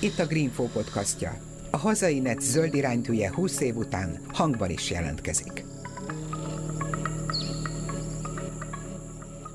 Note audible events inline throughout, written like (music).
Itt a Greenfo podcastja. A hazai net zöld iránytűje 20 év után hangban is jelentkezik.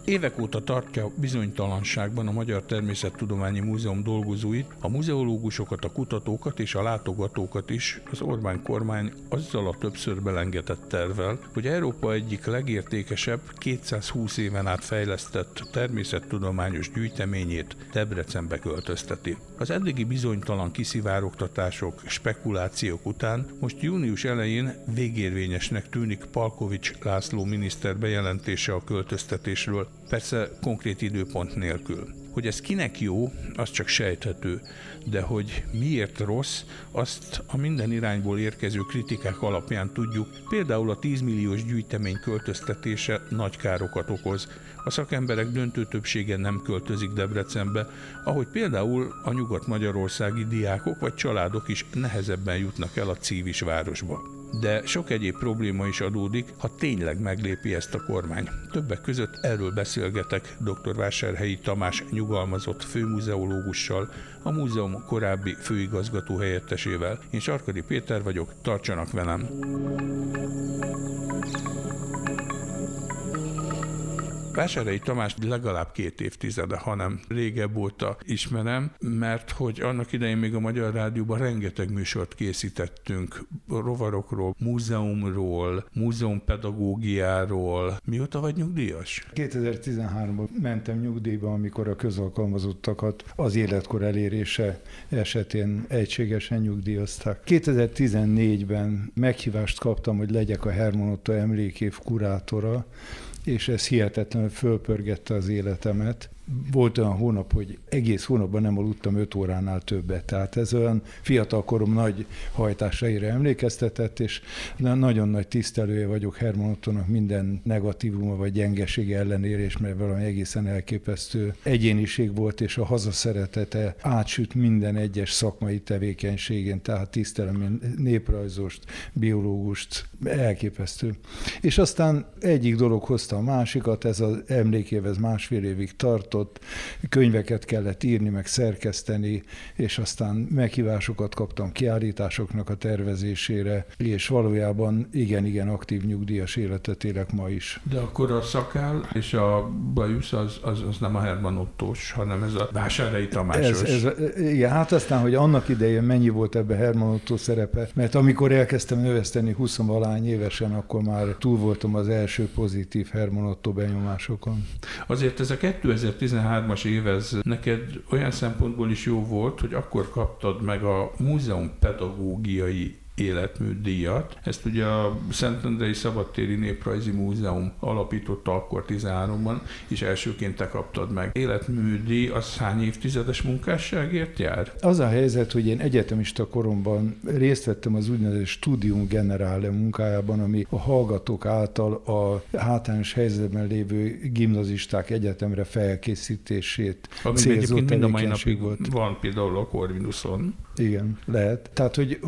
Évek óta tartja bizonytalanságban a Magyar Természettudományi Múzeum dolgozóit, a muzeológusokat, a kutatókat és a látogatókat is az Orbán kormány azzal a többször belengetett tervel, hogy Európa egyik legértékesebb, 220 éven át fejlesztett természettudományos gyűjteményét Debrecenbe költözteti. Az eddigi bizonytalan kiszivárogtatások, spekulációk után most június elején végérvényesnek tűnik Palkovics László miniszter bejelentése a költöztetésről, persze konkrét időpont nélkül. Hogy ez kinek jó, az csak sejthető, de hogy miért rossz, azt a minden irányból érkező kritikák alapján tudjuk. Például a 10 milliós gyűjtemény költöztetése nagy károkat okoz. A szakemberek döntő többsége nem költözik Debrecenbe, ahogy például a nyugat-magyarországi diákok vagy családok is nehezebben jutnak el a cívis városba de sok egyéb probléma is adódik, ha tényleg meglépi ezt a kormány. Többek között erről beszélgetek dr. Vásárhelyi Tamás nyugalmazott főmuzeológussal, a múzeum korábbi főigazgató helyettesével. Én Sarkadi Péter vagyok, tartsanak velem! Vásárhelyi Tamás legalább két évtizede, hanem régebb óta ismerem, mert hogy annak idején még a Magyar Rádióban rengeteg műsort készítettünk rovarokról, múzeumról, múzeumpedagógiáról. Mióta vagy nyugdíjas? 2013-ban mentem nyugdíjba, amikor a közalkalmazottakat az életkor elérése esetén egységesen nyugdíjazták. 2014-ben meghívást kaptam, hogy legyek a Herman Otto emlékév kurátora, és ez hihetetlenül fölpörgette az életemet volt olyan hónap, hogy egész hónapban nem aludtam 5 óránál többet. Tehát ez olyan fiatalkorom nagy hajtásaira emlékeztetett, és nagyon nagy tisztelője vagyok Herman Ottonak minden negatívuma vagy gyengesége ellenére, és mert valami egészen elképesztő egyéniség volt, és a hazaszeretete átsüt minden egyes szakmai tevékenységén, tehát tisztelem néprajzost, biológust, elképesztő. És aztán egyik dolog hozta a másikat, ez az emlékévez másfél évig tartott, tartott, könyveket kellett írni, meg szerkeszteni, és aztán meghívásokat kaptam kiállításoknak a tervezésére, és valójában igen-igen aktív nyugdíjas életet élek ma is. De akkor a szakál és a bajusz az, az, az nem a Herman Ottós, hanem ez a Vásárhelyi Tamásos. Ez, ez, igen, hát aztán, hogy annak idején mennyi volt ebbe Herman Ottó szerepe, mert amikor elkezdtem növeszteni 20 valány évesen, akkor már túl voltam az első pozitív Herman Otto benyomásokon. Azért ez a 2010 2013-as év ez neked olyan szempontból is jó volt, hogy akkor kaptad meg a múzeum pedagógiai életműdíjat. Ezt ugye a Szentendrei Szabadtéri Néprajzi Múzeum alapította akkor 13-ban, és elsőként te kaptad meg. Életműdíj az hány évtizedes munkásságért jár? Az a helyzet, hogy én egyetemista koromban részt vettem az úgynevezett Studium Generale munkájában, ami a hallgatók által a hátrányos helyzetben lévő gimnazisták egyetemre felkészítését Ami egyébként mind a mai napig volt. van például a Corvinuson. Igen, lehet. Tehát, hogy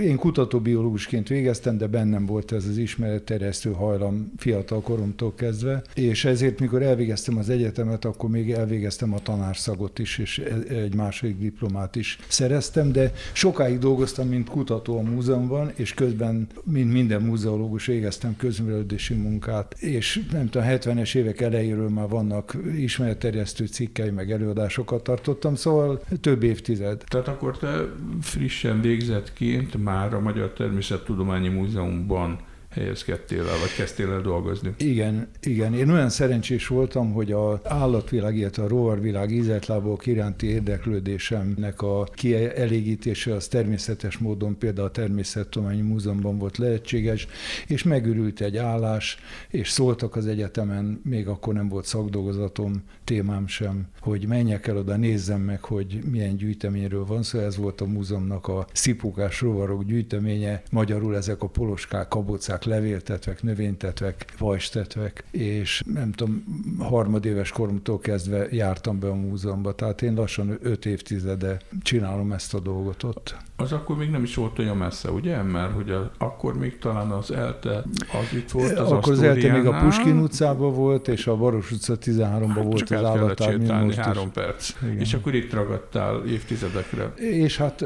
én kutatóbiológusként végeztem, de bennem volt ez az ismeretterjesztő hajlam fiatal koromtól kezdve, és ezért, mikor elvégeztem az egyetemet, akkor még elvégeztem a tanárszagot is, és e, egy második diplomát is szereztem, de sokáig dolgoztam, mint kutató a múzeumban, és közben, mint minden múzeológus, végeztem közművelődési munkát, és nem tudom, 70-es évek elejéről már vannak ismeretterjesztő cikkei, meg előadásokat tartottam, szóval több évtized. Tehát akkor te frissen végzettként már a Magyar Természettudományi Múzeumban helyezkedtél el, vagy kezdtél el dolgozni. Igen, igen. Én olyan szerencsés voltam, hogy a állatvilág, illetve a rovarvilág ízetlábok iránti érdeklődésemnek a kielégítése az természetes módon például a Természettudományi Múzeumban volt lehetséges, és megürült egy állás, és szóltak az egyetemen, még akkor nem volt szakdolgozatom, témám sem, hogy menjek el oda, nézzem meg, hogy milyen gyűjteményről van szó. Szóval ez volt a múzeumnak a szipukás rovarok gyűjteménye, magyarul ezek a poloskák, kabocák, levéltetvek, növénytetvek, vajstetvek, és nem tudom, harmadéves koromtól kezdve jártam be a múzeumba, tehát én lassan öt évtizede csinálom ezt a dolgot ott. Az akkor még nem is volt olyan messze, ugye? Mert hogy a, akkor még talán az ELTE az itt volt, az Akkor az ELTE még a Puskin utcában volt, és a Baros utca 13-ban hát, volt az állatár, most három perc. Igen. És akkor itt ragadtál évtizedekre. És hát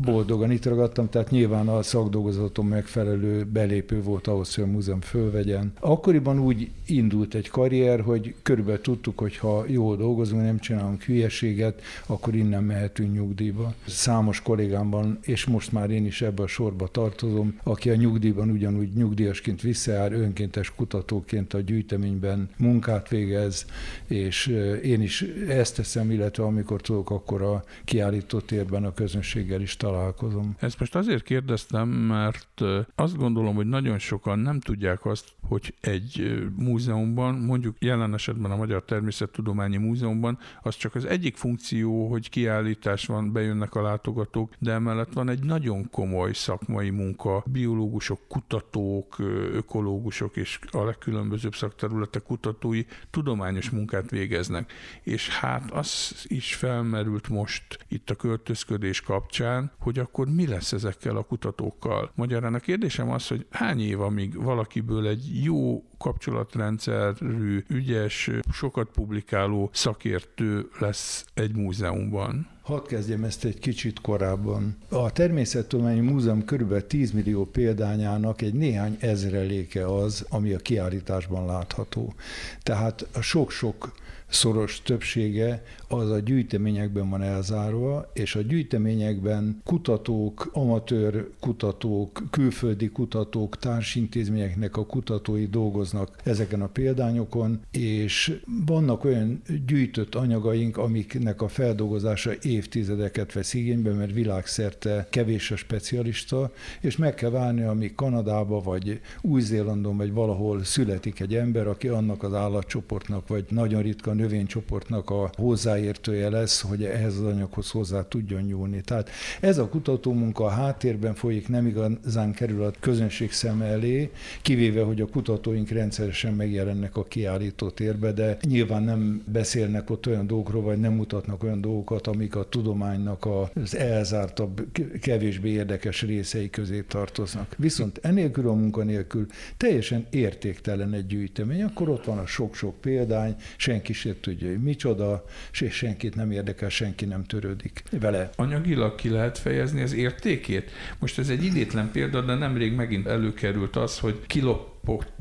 boldogan itt ragadtam, tehát nyilván a szakdolgozatom megfelelő belépő volt ahhoz, hogy a múzeum fölvegyen. Akkoriban úgy indult egy karrier, hogy körülbelül tudtuk, hogy ha jól dolgozunk, nem csinálunk hülyeséget, akkor innen mehetünk nyugdíjba. Számos kollégámban, és most már én is ebbe a sorba tartozom, aki a nyugdíjban ugyanúgy nyugdíjasként visszajár, önkéntes kutatóként a gyűjteményben munkát végez, és én is ezt teszem, illetve amikor tudok, akkor a kiállító térben a közönséggel is találkozom. Ezt most azért kérdeztem, mert azt gondolom, hogy nagyon sokan nem tudják azt, hogy egy múzeumban, mondjuk jelen esetben a Magyar Természettudományi Múzeumban, az csak az egyik funkció, hogy kiállítás van, bejönnek a látogatók, de emellett van egy nagyon komoly szakmai munka, biológusok, kutatók, ökológusok és a legkülönbözőbb szakterületek kutatói tudományos munkát végeznek. És hát az is felmerült most itt a költözködés kapcsán, hogy akkor mi lesz ezekkel a kutatókkal. Magyarán a kérdésem az, hogy hány év, amíg valakiből egy jó kapcsolatrendszerű, ügyes, sokat publikáló szakértő lesz egy múzeumban? Hadd kezdjem ezt egy kicsit korábban. A Természettudományi Múzeum kb. 10 millió példányának egy néhány ezreléke az, ami a kiállításban látható. Tehát sok-sok szoros többsége az a gyűjteményekben van elzárva, és a gyűjteményekben kutatók, amatőr kutatók, külföldi kutatók, társintézményeknek a kutatói dolgoznak ezeken a példányokon, és vannak olyan gyűjtött anyagaink, amiknek a feldolgozása évtizedeket vesz igénybe, mert világszerte kevés a specialista, és meg kell várni, amíg Kanadába, vagy Új-Zélandon, vagy valahol születik egy ember, aki annak az állatcsoportnak, vagy nagyon ritka növénycsoportnak a hozzáértője lesz, hogy ehhez az anyaghoz hozzá tudjon nyúlni. Tehát ez a kutatómunka a háttérben folyik, nem igazán kerül a közönség szem elé, kivéve, hogy a kutatóink rendszeresen megjelennek a kiállító térbe, de nyilván nem beszélnek ott olyan dolgokról, vagy nem mutatnak olyan dolgokat, amik a tudománynak az elzártabb, kevésbé érdekes részei közé tartoznak. Viszont enélkül a munkanélkül teljesen értéktelen egy gyűjtemény, akkor ott van a sok-sok példány, senki se tudja, hogy micsoda, és senkit nem érdekel, senki nem törődik vele. Anyagilag ki lehet fejezni az értékét? Most ez egy idétlen példa, de nemrég megint előkerült az, hogy kilopott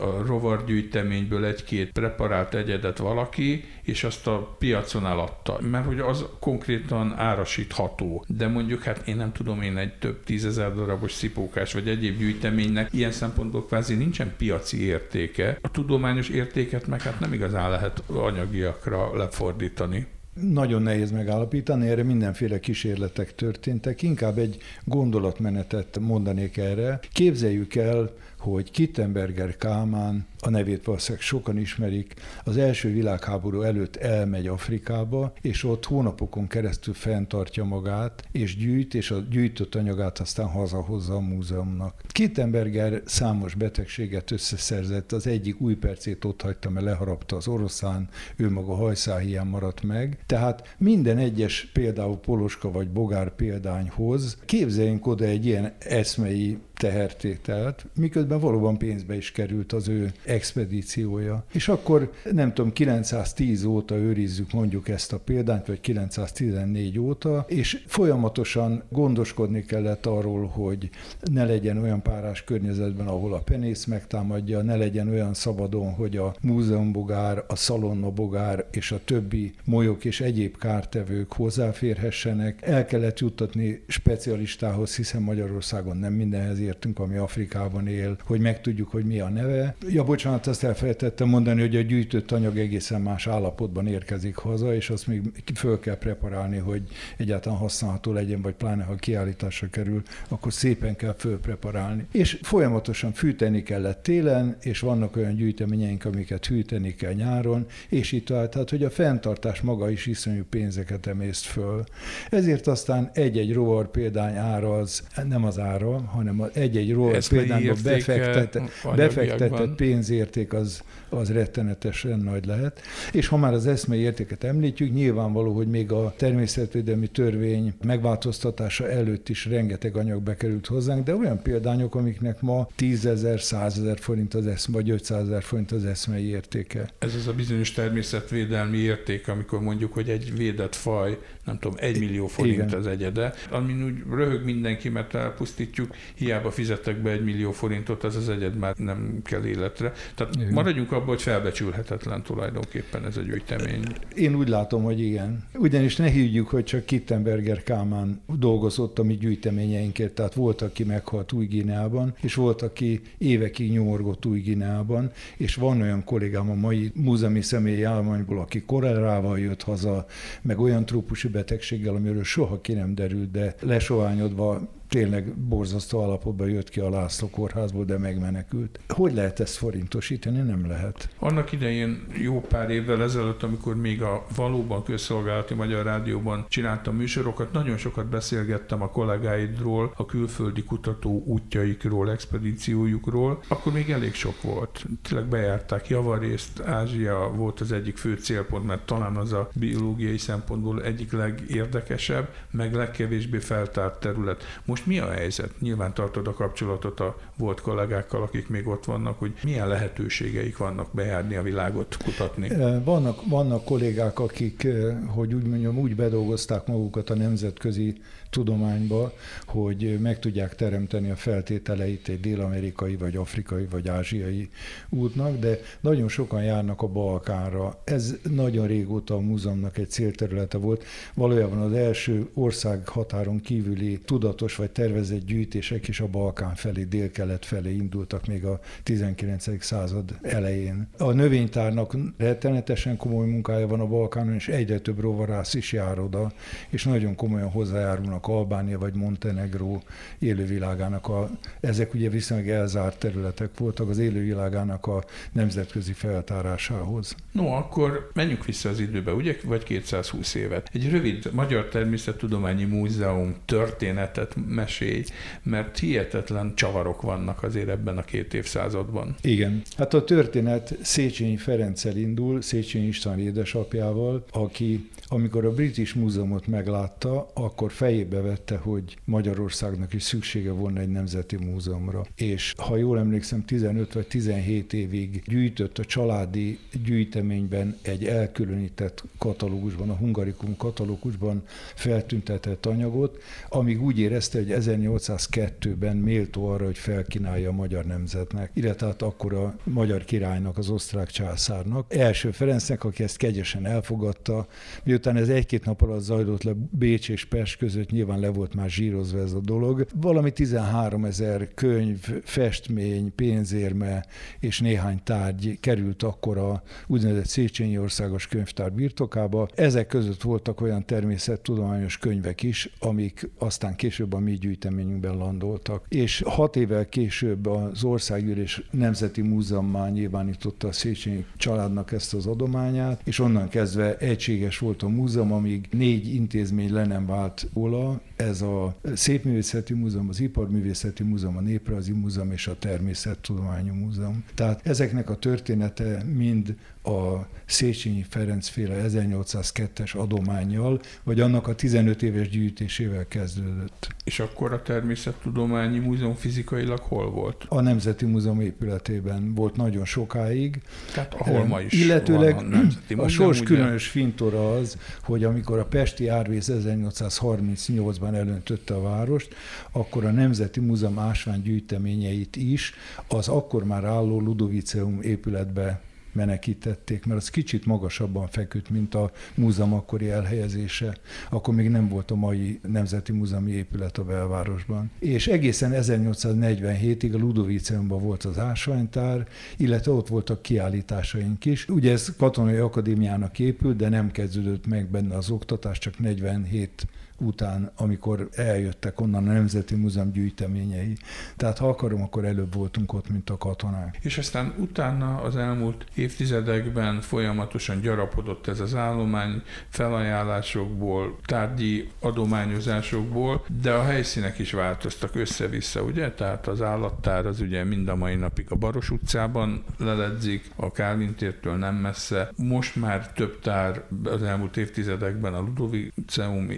a rovargyűjteményből egy-két preparált egyedet valaki, és azt a piacon eladta. Mert hogy az konkrétan árasítható. De mondjuk, hát én nem tudom, én egy több tízezer darabos szipókás vagy egyéb gyűjteménynek ilyen szempontból kvázi nincsen piaci értéke. A tudományos értéket meg hát nem igazán lehet anyagiakra lefordítani. Nagyon nehéz megállapítani, erre mindenféle kísérletek történtek. Inkább egy gondolatmenetet mondanék erre. Képzeljük el, hogy Kittenberger Kálmán, a nevét valószínűleg sokan ismerik, az első világháború előtt elmegy Afrikába, és ott hónapokon keresztül fenntartja magát, és gyűjt, és a gyűjtött anyagát aztán hazahozza a múzeumnak. Kittenberger számos betegséget összeszerzett, az egyik új percét ott hagyta, mert leharapta az oroszán, ő maga hajszáhián maradt meg. Tehát minden egyes például Poloska vagy Bogár példányhoz képzeljünk oda egy ilyen eszmei tehertételt, miközben valóban pénzbe is került az ő expedíciója. És akkor nem tudom, 910 óta őrizzük mondjuk ezt a példányt, vagy 914 óta, és folyamatosan gondoskodni kellett arról, hogy ne legyen olyan párás környezetben, ahol a penész megtámadja, ne legyen olyan szabadon, hogy a múzeumbogár, a szalonnabogár és a többi molyok és egyéb kártevők hozzáférhessenek. El kellett juttatni specialistához, hiszen Magyarországon nem mindenhez értünk, ami Afrikában él, hogy megtudjuk, hogy mi a neve. Ja, bocsánat, azt elfelejtettem mondani, hogy a gyűjtött anyag egészen más állapotban érkezik haza, és azt még föl kell preparálni, hogy egyáltalán használható legyen, vagy pláne ha kiállításra kerül, akkor szépen kell fölpreparálni. És folyamatosan fűteni kellett télen, és vannak olyan gyűjteményeink, amiket hűteni kell nyáron, és itt tovább. Tehát, hogy a fenntartás maga is iszonyú pénzeket emészt föl. Ezért aztán egy-egy rovar példány ára az nem az ára, hanem egy-egy ról például befektetett, befektetett pénzérték az, az rettenetesen nagy lehet. És ha már az eszmei értéket említjük, nyilvánvaló, hogy még a természetvédelmi törvény megváltoztatása előtt is rengeteg anyag bekerült hozzánk, de olyan példányok, amiknek ma 10 ezer, 100 ezer forint az eszme, vagy 500 ezer forint az eszmei értéke. Ez az a bizonyos természetvédelmi érték, amikor mondjuk, hogy egy védett faj, nem tudom, egy millió forint Igen. az egyede, amin úgy röhög mindenki, mert elpusztítjuk, hiába fizettek be egy millió forintot, az az egyed már nem kell életre. Tehát Igen. maradjunk abban, hogy felbecsülhetetlen tulajdonképpen ez a gyűjtemény. Én úgy látom, hogy igen. Ugyanis ne higgyük, hogy csak Kittenberger Kálmán dolgozott a mi gyűjteményeinkért, tehát volt, aki meghalt új Gineában, és volt, aki évekig nyomorgott új Gineában, és van olyan kollégám a mai múzeumi személyi állományból, aki korrelával jött haza, meg olyan trópusi betegséggel, amiről soha ki nem derült, de lesoványodva tényleg borzasztó alapokban jött ki a László kórházból, de megmenekült. Hogy lehet ezt forintosítani? Nem lehet. Annak idején jó pár évvel ezelőtt, amikor még a valóban közszolgálati Magyar Rádióban csináltam műsorokat, nagyon sokat beszélgettem a kollégáidról, a külföldi kutató útjaikról, expedíciójukról, akkor még elég sok volt. Tényleg bejárták javarészt, Ázsia volt az egyik fő célpont, mert talán az a biológiai szempontból egyik legérdekesebb, meg legkevésbé feltárt terület. Most most mi a helyzet? Nyilván tartod a kapcsolatot a volt kollégákkal, akik még ott vannak, hogy milyen lehetőségeik vannak bejárni a világot, kutatni? Vannak, vannak kollégák, akik, hogy úgy mondjam, úgy bedolgozták magukat a nemzetközi tudományba, hogy meg tudják teremteni a feltételeit egy dél-amerikai, vagy afrikai, vagy ázsiai útnak, de nagyon sokan járnak a Balkánra. Ez nagyon régóta a múzeumnak egy célterülete volt. Valójában az első ország határon kívüli tudatos vagy tervezett gyűjtések is a Balkán felé, dél-kelet felé indultak még a 19. század elején. A növénytárnak rettenetesen komoly munkája van a Balkánon, és egyre több rovarász is jár oda, és nagyon komolyan hozzájárulnak Albánia vagy Montenegró élővilágának a, ezek ugye viszonylag elzárt területek voltak az élővilágának a nemzetközi feltárásához. No, akkor menjünk vissza az időbe, ugye, vagy 220 évet. Egy rövid Magyar Természettudományi Múzeum történetet mesélj, mert hihetetlen csavarok vannak azért ebben a két évszázadban. Igen. Hát a történet Széchenyi Ferenccel indul, Széchenyi István édesapjával, aki amikor a British Múzeumot meglátta, akkor fejébe vette, hogy Magyarországnak is szüksége volna egy nemzeti múzeumra. És ha jól emlékszem, 15 vagy 17 évig gyűjtött a családi gyűjteményben egy elkülönített katalógusban, a Hungarikum katalógusban feltüntetett anyagot, amíg úgy érezte, hogy 1802-ben méltó arra, hogy felkínálja a magyar nemzetnek, illetve hát akkor a magyar királynak, az osztrák császárnak. Első Ferencnek, aki ezt kegyesen elfogadta, miután ez egy-két nap alatt zajlott le Bécs és Pest között, nyilván le volt már zsírozva ez a dolog. Valami 13 ezer könyv, festmény, pénzérme és néhány tárgy került akkor a úgynevezett Széchenyi Országos Könyvtár birtokába. Ezek között voltak olyan természettudományos könyvek is, amik aztán később a mi gyűjteményünkben landoltak. És hat évvel később az Országgyűlés Nemzeti Múzeummá nyilvánította a Széchenyi családnak ezt az adományát, és onnan kezdve egységes volt a múzeum, amíg négy intézmény le nem vált róla. Ez a Szépművészeti Múzeum, az Iparművészeti Múzeum, a Néprajzi Múzeum és a Természettudományi Múzeum. Tehát ezeknek a története mind a Széchenyi Ferenc féle 1802-es adományjal, vagy annak a 15 éves gyűjtésével kezdődött. És akkor a Természettudományi Múzeum fizikailag hol volt? A Nemzeti Múzeum épületében volt nagyon sokáig. Tehát ahol ma is Illetőleg van a, Múzeum, a sors ugye? különös fintora az, hogy amikor a Pesti árvíz 1838-ban elöntötte a várost, akkor a Nemzeti Múzeum ásványgyűjteményeit is az akkor már álló Ludoviceum épületbe menekítették, mert az kicsit magasabban feküdt, mint a múzeum akkori elhelyezése. Akkor még nem volt a mai Nemzeti Múzeumi épület a belvárosban. És egészen 1847-ig a Ludoviceumban volt az ásványtár, illetve ott voltak kiállításaink is. Ugye ez katonai akadémiának épült, de nem kezdődött meg benne az oktatás, csak 47 után, amikor eljöttek onnan a Nemzeti Múzeum gyűjteményei. Tehát ha akarom, akkor előbb voltunk ott, mint a katonák. És aztán utána az elmúlt évtizedekben folyamatosan gyarapodott ez az állomány felajánlásokból, tárgyi adományozásokból, de a helyszínek is változtak össze-vissza, ugye? Tehát az állattár az ugye mind a mai napig a Baros utcában leledzik, a Kálintértől nem messze. Most már több tár az elmúlt évtizedekben a Ludoviceum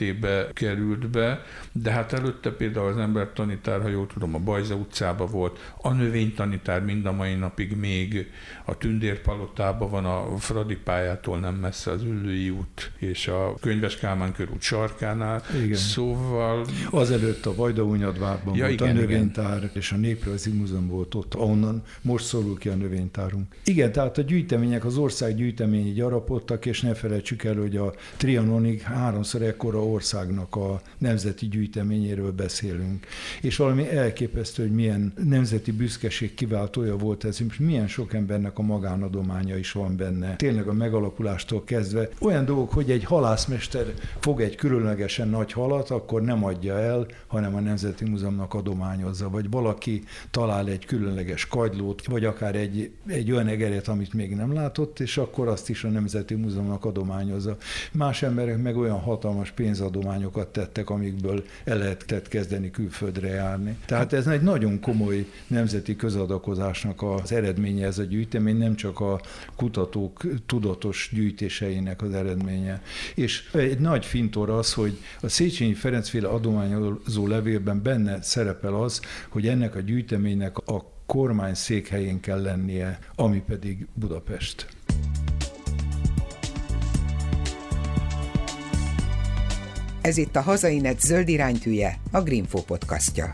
épületébe került be, de hát előtte például az ember tanítár, ha jól tudom, a Bajza utcába volt, a növénytanítár mind a mai napig még a Tündérpalotában van, a Fradi pályától nem messze az Üllői út és a Könyves Kálmán körút sarkánál. Igen. Szóval... Azelőtt a Vajdahunyadvárban ja, volt igen, a növénytár, igen. és a Néprajzi Múzeum volt ott, ahonnan most szorul ki a növénytárunk. Igen, tehát a gyűjtemények, az ország gyűjteményi gyarapodtak, és ne felejtsük el, hogy a Trianonig háromszor ekkora országnak a nemzeti gyűjteményéről beszélünk. És valami elképesztő, hogy milyen nemzeti büszkeség kiváltója volt ez, és milyen sok embernek a magánadománya is van benne. Tényleg a megalakulástól kezdve olyan dolgok, hogy egy halászmester fog egy különlegesen nagy halat, akkor nem adja el, hanem a Nemzeti Múzeumnak adományozza, vagy valaki talál egy különleges kagylót, vagy akár egy, egy olyan egeret, amit még nem látott, és akkor azt is a Nemzeti Múzeumnak adományozza. Más emberek meg olyan hatalmas pénzadományokat tettek, amikből el lehetett kezdeni külföldre járni. Tehát ez egy nagyon komoly nemzeti közadakozásnak az eredménye ez a gyűjtemény, nem csak a kutatók tudatos gyűjtéseinek az eredménye. És egy nagy fintor az, hogy a Széchenyi Ferencféle adományozó levélben benne szerepel az, hogy ennek a gyűjteménynek a kormány székhelyén kell lennie, ami pedig Budapest. Ez itt a Hazainet zöld iránytűje, a Greenfo podcastja.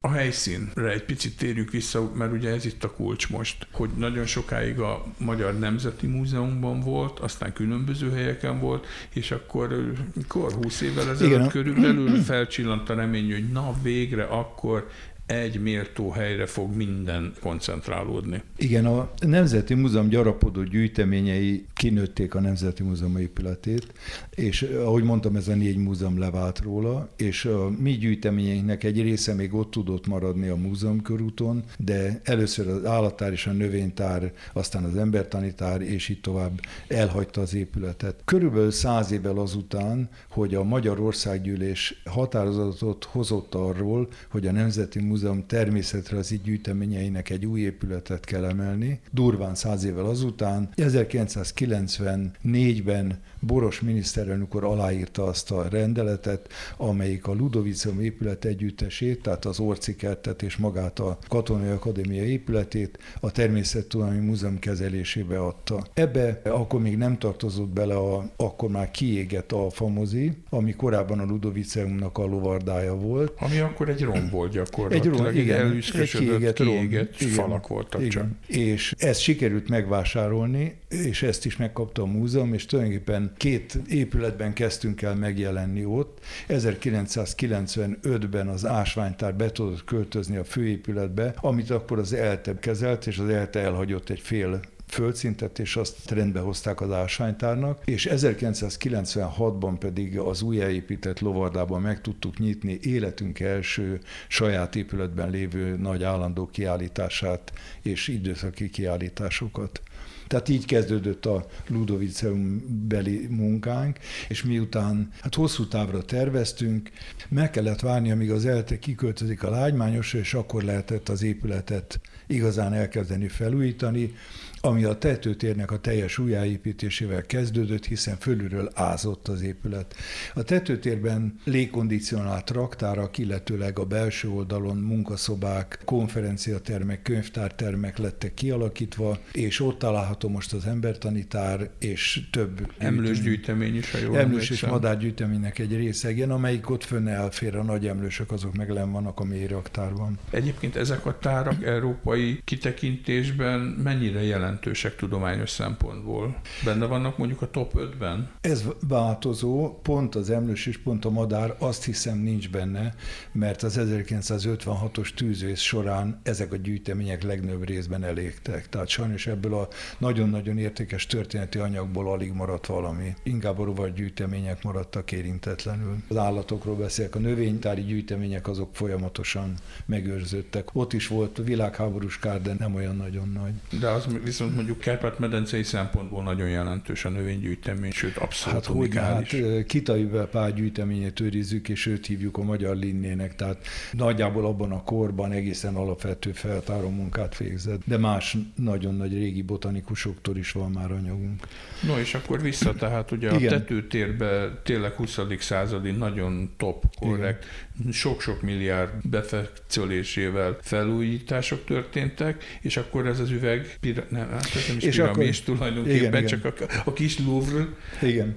A helyszínre egy picit térjük vissza, mert ugye ez itt a kulcs most, hogy nagyon sokáig a Magyar Nemzeti Múzeumban volt, aztán különböző helyeken volt, és akkor mikor 20 évvel ezelőtt Igen. körülbelül felcsillant a remény, hogy na végre akkor egy méltó helyre fog minden koncentrálódni. Igen, a Nemzeti Múzeum gyarapodó gyűjteményei kinőtték a Nemzeti Múzeum épületét, és ahogy mondtam, ez a négy múzeum levált róla, és a mi gyűjteményeinknek egy része még ott tudott maradni a múzeum körúton, de először az állattár és a növénytár, aztán az embertanitár, és így tovább elhagyta az épületet. Körülbelül száz évvel azután, hogy a Magyarországgyűlés határozatot hozott arról, hogy a Nemzeti Múzeum Múzeum természetrajzi gyűjteményeinek egy új épületet kell emelni. Durván száz évvel azután, 1994-ben Boros miniszterelnök úr aláírta azt a rendeletet, amelyik a Ludoviceum épület együttesét, tehát az Orcikertet és magát a Katonai Akadémia épületét a Természettudományi Múzeum kezelésébe adta. Ebbe akkor még nem tartozott bele a, akkor már kiégett a famozi, ami korábban a Ludoviceumnak a lovardája volt. Ami akkor egy romb volt gyakorlatilag. Egy romb, igen, egy kiégett, kiégett rom, falak voltak igen. csak. És ezt sikerült megvásárolni, és ezt is megkapta a múzeum, és tulajdonképpen két épületben kezdtünk el megjelenni ott. 1995-ben az ásványtár be tudott költözni a főépületbe, amit akkor az ELTE kezelt, és az ELTE elhagyott egy fél földszintet, és azt rendbe hozták az ásványtárnak, és 1996-ban pedig az újjáépített lovardában meg tudtuk nyitni életünk első saját épületben lévő nagy állandó kiállítását és időszaki kiállításokat. Tehát így kezdődött a Ludoviceum beli munkánk, és miután hát hosszú távra terveztünk, meg kellett várni, amíg az ELTE kiköltözik a lágymányosra, és akkor lehetett az épületet igazán elkezdeni felújítani ami a tetőtérnek a teljes újjáépítésével kezdődött, hiszen fölülről ázott az épület. A tetőtérben légkondicionált raktárak, illetőleg a belső oldalon munkaszobák, konferenciatermek, könyvtártermek lettek kialakítva, és ott található most az embertanitár és több emlős gyűjtemény is, ha jól Emlős és madárgyűjteménynek egy része, igen, amelyik ott fönn elfér, a nagy emlősök azok meg len vannak a mély raktárban. Egyébként ezek a tárak európai kitekintésben mennyire jelent jelentősek tudományos szempontból. Benne vannak mondjuk a top 5-ben? Ez változó, pont az emlős és pont a madár azt hiszem nincs benne, mert az 1956-os tűzvész során ezek a gyűjtemények legnagyobb részben elégtek. Tehát sajnos ebből a nagyon-nagyon értékes történeti anyagból alig maradt valami. Inkább a rovargyűjtemények maradtak érintetlenül. Az állatokról beszélek, a növénytári gyűjtemények azok folyamatosan megőrződtek. Ott is volt világháborús kár, de nem olyan nagyon nagy. De az viszont mondjuk Kárpát-medencei szempontból nagyon jelentős a növénygyűjtemény, sőt abszolút hát, hogy, hát Kitaivel pár gyűjteményét őrizzük, és őt hívjuk a magyar linnének, tehát nagyjából abban a korban egészen alapvető feltáró munkát végzett, de más nagyon nagy régi botanikusoktól is van már anyagunk. No, és akkor vissza, tehát ugye Igen. a tetőtérbe tényleg 20. századi nagyon top, korrekt, sok-sok milliárd befektetésével felújítások történtek, és akkor ez az üveg, pira, nem, hát ez nem is és piramis akkor, tulajdonképpen, igen, csak igen. A, a kis Louvre. Igen.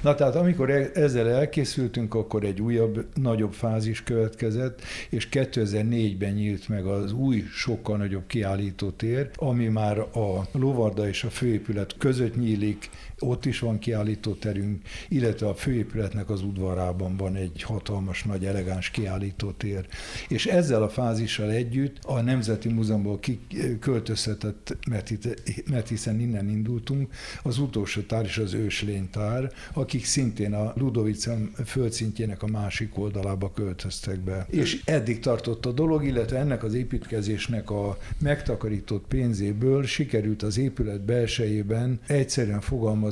Na tehát amikor e- ezzel elkészültünk, akkor egy újabb, nagyobb fázis következett, és 2004-ben nyílt meg az új, sokkal nagyobb kiállító tér, ami már a Lovarda és a főépület között nyílik, ott is van kiállító terünk, illetve a főépületnek az udvarában van egy hatalmas, nagy, elegáns kiállító tér. És ezzel a fázissal együtt a Nemzeti Múzeumból költözhetett, mert, itt, mert hiszen innen indultunk, az utolsó tár is az őslénytár, akik szintén a Ludovicem földszintjének a másik oldalába költöztek be. És eddig tartott a dolog, illetve ennek az építkezésnek a megtakarított pénzéből sikerült az épület belsejében egyszerűen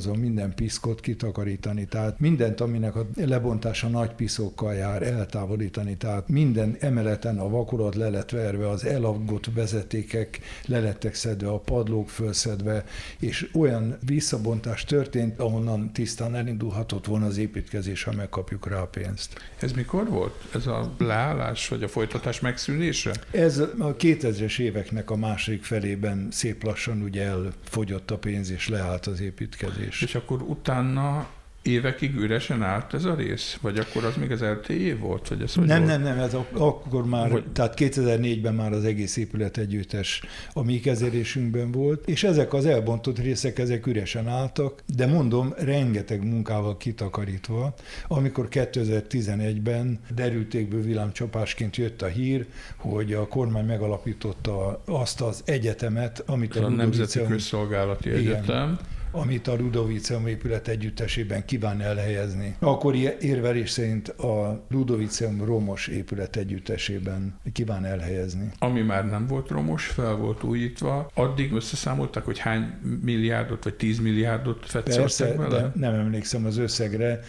fogalmazva minden piszkot kitakarítani. Tehát mindent, aminek a lebontása nagy piszokkal jár, eltávolítani. Tehát minden emeleten a vakolat le lett verve, az elaggott vezetékek le lettek szedve, a padlók fölszedve, és olyan visszabontás történt, ahonnan tisztán elindulhatott volna az építkezés, ha megkapjuk rá a pénzt. Ez mikor volt? Ez a leállás, vagy a folytatás megszűnése? Ez a 2000-es éveknek a második felében szép lassan ugye elfogyott a pénz, és leállt az építkezés. És akkor utána évekig üresen állt ez a rész? Vagy akkor az még az LTE volt? Vagy ez nem, volt? nem, nem, ez akkor már, vagy... tehát 2004-ben már az egész épület együttes a mi kezelésünkben volt, és ezek az elbontott részek, ezek üresen álltak, de mondom, rengeteg munkával kitakarítva, amikor 2011-ben derültékből villámcsapásként jött a hír, hogy a kormány megalapította azt az egyetemet, amit a, a Nemzeti Közszolgálati Egyetem, amit a Ludoviceum épület együttesében kíván elhelyezni. Akkori érvelés szerint a Ludoviceum romos épület együttesében kíván elhelyezni. Ami már nem volt romos, fel volt újítva, addig összeszámoltak, hogy hány milliárdot vagy tíz milliárdot fetszoltak vele? de nem emlékszem az összegre.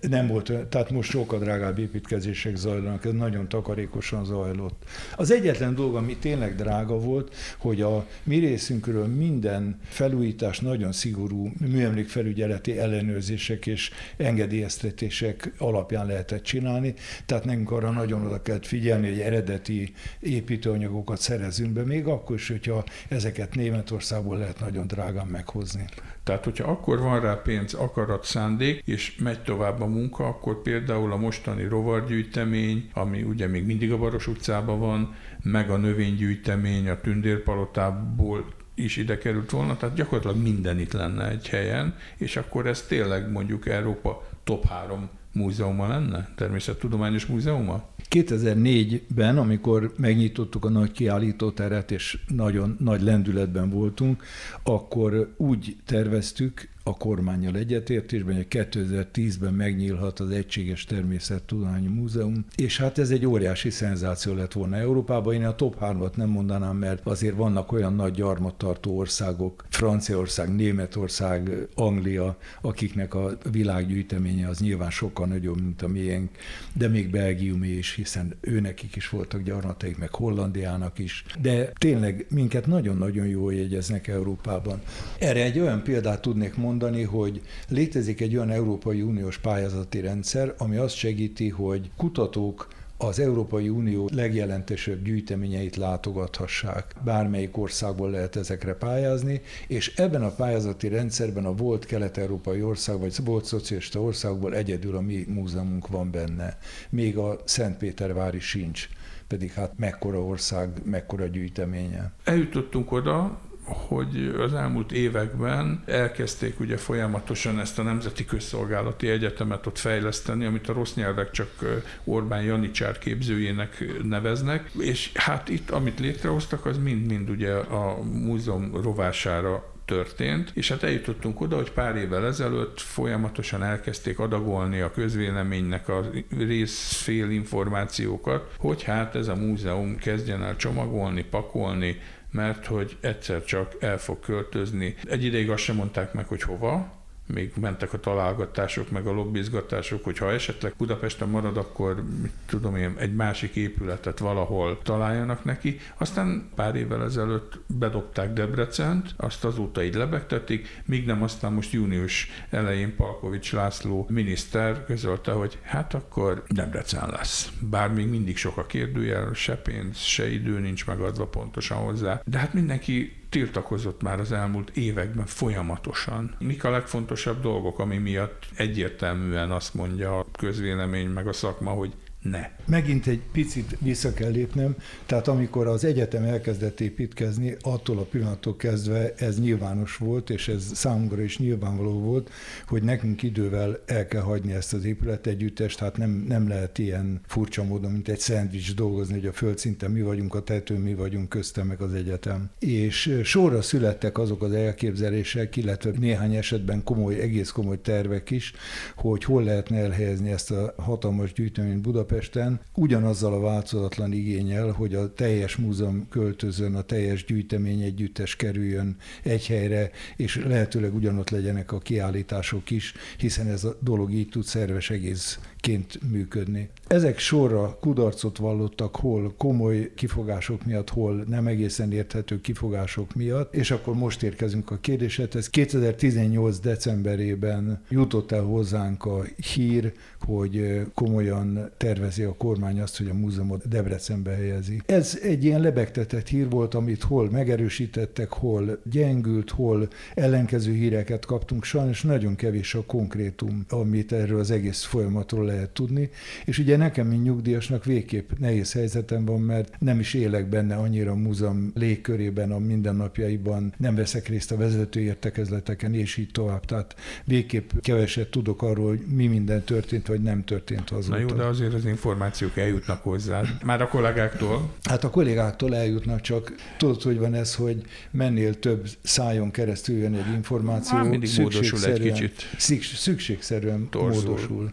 Nem volt, tehát most sokkal drágább építkezések zajlanak, ez nagyon takarékosan zajlott. Az egyetlen dolog, ami tényleg drága volt, hogy a mi részünkről minden felújítás nagyon szigorú szigorú műemlékfelügyeleti ellenőrzések és engedélyeztetések alapján lehetett csinálni, tehát nekünk arra nagyon oda kellett figyelni, hogy eredeti építőanyagokat szerezünk be, még akkor is, hogyha ezeket Németországból lehet nagyon drágán meghozni. Tehát, hogyha akkor van rá pénz, akarat, szándék, és megy tovább a munka, akkor például a mostani rovargyűjtemény, ami ugye még mindig a Baros utcában van, meg a növénygyűjtemény a Tündérpalotából is ide került volna, tehát gyakorlatilag minden itt lenne egy helyen, és akkor ez tényleg mondjuk Európa top 3 múzeuma lenne? Természettudományos múzeuma? 2004-ben, amikor megnyitottuk a nagy kiállítóteret, és nagyon nagy lendületben voltunk, akkor úgy terveztük, a kormányjal egyetértésben, hogy 2010-ben megnyílhat az Egységes Természettudományi Múzeum, és hát ez egy óriási szenzáció lett volna Európában. Én a top 3-at nem mondanám, mert azért vannak olyan nagy gyarmattartó országok, Franciaország, Németország, Anglia, akiknek a világgyűjteménye az nyilván sokkal nagyobb, mint a miénk, de még Belgiumé is, hiszen őnekik is voltak gyarmataik, meg Hollandiának is. De tényleg minket nagyon-nagyon jól jegyeznek Európában. Erre egy olyan példát tudnék mondani, mondani, hogy létezik egy olyan Európai Uniós pályázati rendszer, ami azt segíti, hogy kutatók az Európai Unió legjelentősebb gyűjteményeit látogathassák. Bármelyik országból lehet ezekre pályázni, és ebben a pályázati rendszerben a volt kelet-európai ország, vagy volt szocialista országból egyedül a mi múzeumunk van benne. Még a Szentpétervári sincs pedig hát mekkora ország, mekkora gyűjteménye. Eljutottunk oda, hogy az elmúlt években elkezdték ugye folyamatosan ezt a Nemzeti Közszolgálati Egyetemet ott fejleszteni, amit a rossz nyelvek csak Orbán Janicsár képzőjének neveznek, és hát itt, amit létrehoztak, az mind-mind ugye a múzeum rovására történt, és hát eljutottunk oda, hogy pár évvel ezelőtt folyamatosan elkezdték adagolni a közvéleménynek a részfél információkat, hogy hát ez a múzeum kezdjen el csomagolni, pakolni, mert hogy egyszer csak el fog költözni. Egy ideig azt sem mondták meg, hogy hova, még mentek a találgatások, meg a lobbizgatások, hogy ha esetleg Budapesten marad, akkor mit tudom én, egy másik épületet valahol találjanak neki. Aztán pár évvel ezelőtt bedobták Debrecent, azt azóta így lebegtetik, míg nem aztán most június elején Palkovics László miniszter közölte, hogy hát akkor Debrecen lesz. Bár még mindig sok a kérdőjel, se pénz, se idő nincs megadva pontosan hozzá. De hát mindenki tiltakozott már az elmúlt években folyamatosan. Mik a legfontosabb dolgok, ami miatt egyértelműen azt mondja a közvélemény meg a szakma, hogy ne. Megint egy picit vissza kell lépnem, tehát amikor az egyetem elkezdett építkezni, attól a pillanattól kezdve ez nyilvános volt, és ez számunkra is nyilvánvaló volt, hogy nekünk idővel el kell hagyni ezt az épületegyüttest, hát nem, nem lehet ilyen furcsa módon, mint egy szendvics dolgozni, hogy a földszinten mi vagyunk, a tetőn mi vagyunk, köztem meg az egyetem. És sorra születtek azok az elképzelések, illetve néhány esetben komoly, egész komoly tervek is, hogy hol lehetne elhelyezni ezt a hatalmas gyűjteményt Budapest Budapesten ugyanazzal a változatlan igényel, hogy a teljes múzeum költözön, a teljes gyűjtemény együttes kerüljön egy helyre, és lehetőleg ugyanott legyenek a kiállítások is, hiszen ez a dolog így tud szerves egész ként működni. Ezek sorra kudarcot vallottak, hol komoly kifogások miatt, hol nem egészen érthető kifogások miatt, és akkor most érkezünk a kérdésedhez. 2018. decemberében jutott el hozzánk a hír, hogy komolyan tervezi a kormány azt, hogy a múzeumot Debrecenbe helyezi. Ez egy ilyen lebegtetett hír volt, amit hol megerősítettek, hol gyengült, hol ellenkező híreket kaptunk. Sajnos nagyon kevés a konkrétum, amit erről az egész folyamatról lehet tudni. És ugye nekem, mint nyugdíjasnak végképp nehéz helyzetem van, mert nem is élek benne annyira a múzeum légkörében, a mindennapjaiban, nem veszek részt a vezető értekezleteken, és így tovább. Tehát végképp keveset tudok arról, hogy mi minden történt, vagy nem történt azóta. Na jó, de azért az információk eljutnak hozzá. Már a kollégáktól? Hát a kollégáktól eljutnak, csak tudod, hogy van ez, hogy mennél több szájon keresztül jön egy információ. Már mindig módosul egy kicsit. Szükségszerűen Torzul. módosul.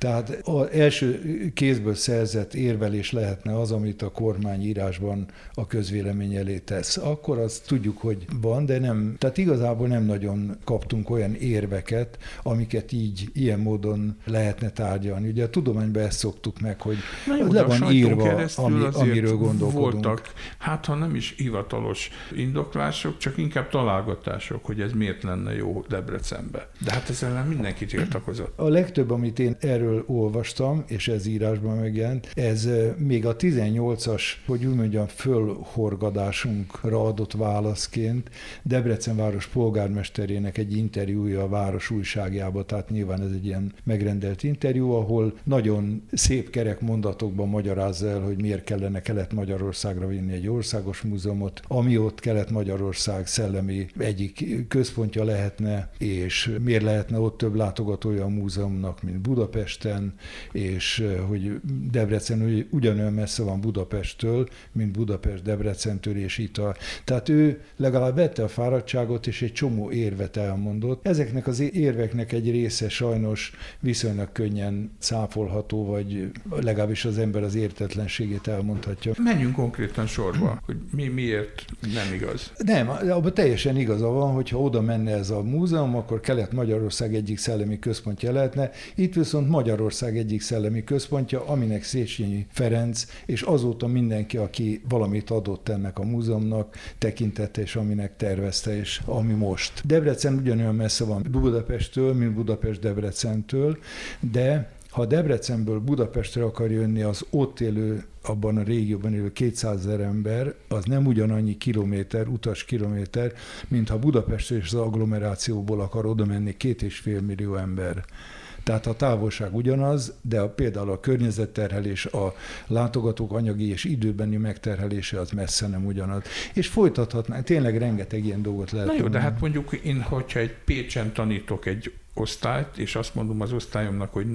Tehát az első kézből szerzett érvelés lehetne az, amit a kormány írásban a közvélemény elé tesz. Akkor azt tudjuk, hogy van, de nem, tehát igazából nem nagyon kaptunk olyan érveket, amiket így, ilyen módon lehetne tárgyalni. Ugye a tudományban ezt szoktuk meg, hogy Na jó, le van írva, ami, amiről gondolkodunk. Voltak, hát ha nem is hivatalos indoklások, csak inkább találgatások, hogy ez miért lenne jó Debrecenbe. De hát ezzel nem mindenki tiltakozott. A legtöbb, amit én erről erről olvastam, és ez írásban megjelent, ez még a 18-as, hogy úgy mondjam, fölhorgadásunkra adott válaszként. Debrecen város polgármesterének egy interjúja a város újságjába, tehát nyilván ez egy ilyen megrendelt interjú, ahol nagyon szép kerek mondatokban magyarázza el, hogy miért kellene Kelet-Magyarországra vinni egy országos múzeumot, ami ott Kelet-Magyarország szellemi egyik központja lehetne, és miért lehetne ott több látogatója a múzeumnak, mint Budapest, Budapesten, és hogy Debrecen ugyanolyan messze van Budapesttől, mint Budapest Debrecentől, és itt a... Tehát ő legalább vette a fáradtságot, és egy csomó érvet elmondott. Ezeknek az érveknek egy része sajnos viszonylag könnyen száfolható, vagy legalábbis az ember az értetlenségét elmondhatja. Menjünk konkrétan sorba, hogy mi miért nem igaz. Nem, abban teljesen igaza van, hogyha oda menne ez a múzeum, akkor Kelet-Magyarország egyik szellemi központja lehetne. Itt viszont Magyar Magyarország egyik szellemi központja, aminek Széchenyi Ferenc, és azóta mindenki, aki valamit adott ennek a múzeumnak, tekintette, és aminek tervezte, és ami most. Debrecen ugyanolyan messze van Budapesttől, mint Budapest Debrecentől, de ha Debrecenből Budapestre akar jönni az ott élő, abban a régióban élő 200 ezer ember, az nem ugyanannyi kilométer, utas kilométer, mint ha Budapest és az agglomerációból akar oda menni két és fél millió ember. Tehát a távolság ugyanaz, de a, például a környezetterhelés, a látogatók anyagi és időbeni megterhelése az messze nem ugyanaz. És folytathatnánk, tényleg rengeteg ilyen dolgot lehet. Na jó, de hát mondjuk én, hogyha egy Pécsen tanítok egy osztályt, és azt mondom az osztályomnak, hogy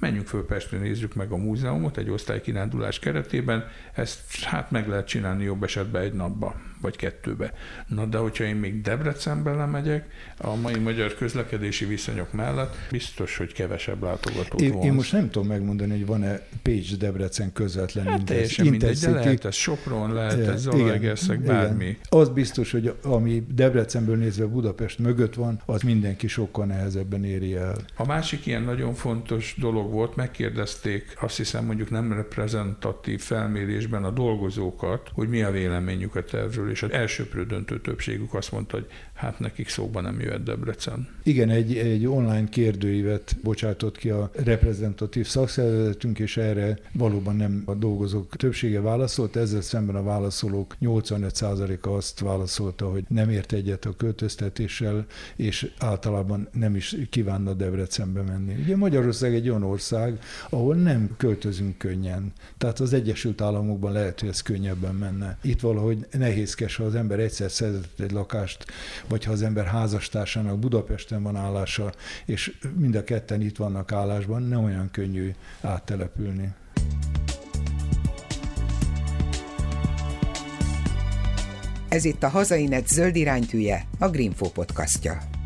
menjünk föl Pestre, nézzük meg a múzeumot egy osztály kirándulás keretében, ezt hát meg lehet csinálni jobb esetben egy napba vagy kettőbe. Na de hogyha én még Debrecenbe lemegyek, a mai magyar közlekedési viszonyok mellett biztos, hogy kevesebb látogatót én, én most nem tudom megmondani, hogy van-e Pécs-Debrecen közvetlen hát teljesen mindegy, de lehet ez Sopron, lehet ez Zalaegerszeg, bármi. Igen. Az biztos, hogy ami Debrecenből nézve Budapest mögött van, az mindenki sokkal nehezebben éri el. A másik ilyen nagyon fontos dolog volt, megkérdezték, azt hiszem mondjuk nem reprezentatív felmérésben a dolgozókat, hogy mi a véleményük a tervről, és az elsőprő döntő többségük azt mondta, hogy hát nekik szóba nem jöhet Debrecen. Igen, egy, egy online kérdőívet bocsátott ki a reprezentatív szakszervezetünk, és erre valóban nem a dolgozók többsége válaszolt, ezzel szemben a válaszolók 85%-a azt válaszolta, hogy nem ért egyet a költöztetéssel, és általában nem is kívánna Debrecenbe menni. Ugye Magyarország egy olyan ország, ahol nem költözünk könnyen. Tehát az Egyesült Államokban lehet, hogy ez könnyebben menne. Itt valahogy nehézkes, ha az ember egyszer szerzett egy lakást, vagy ha az ember házastársának Budapesten van állása, és mind a ketten itt vannak állásban, nem olyan könnyű áttelepülni. Ez itt a Hazainet zöld iránytűje, a Greenfo podcastja.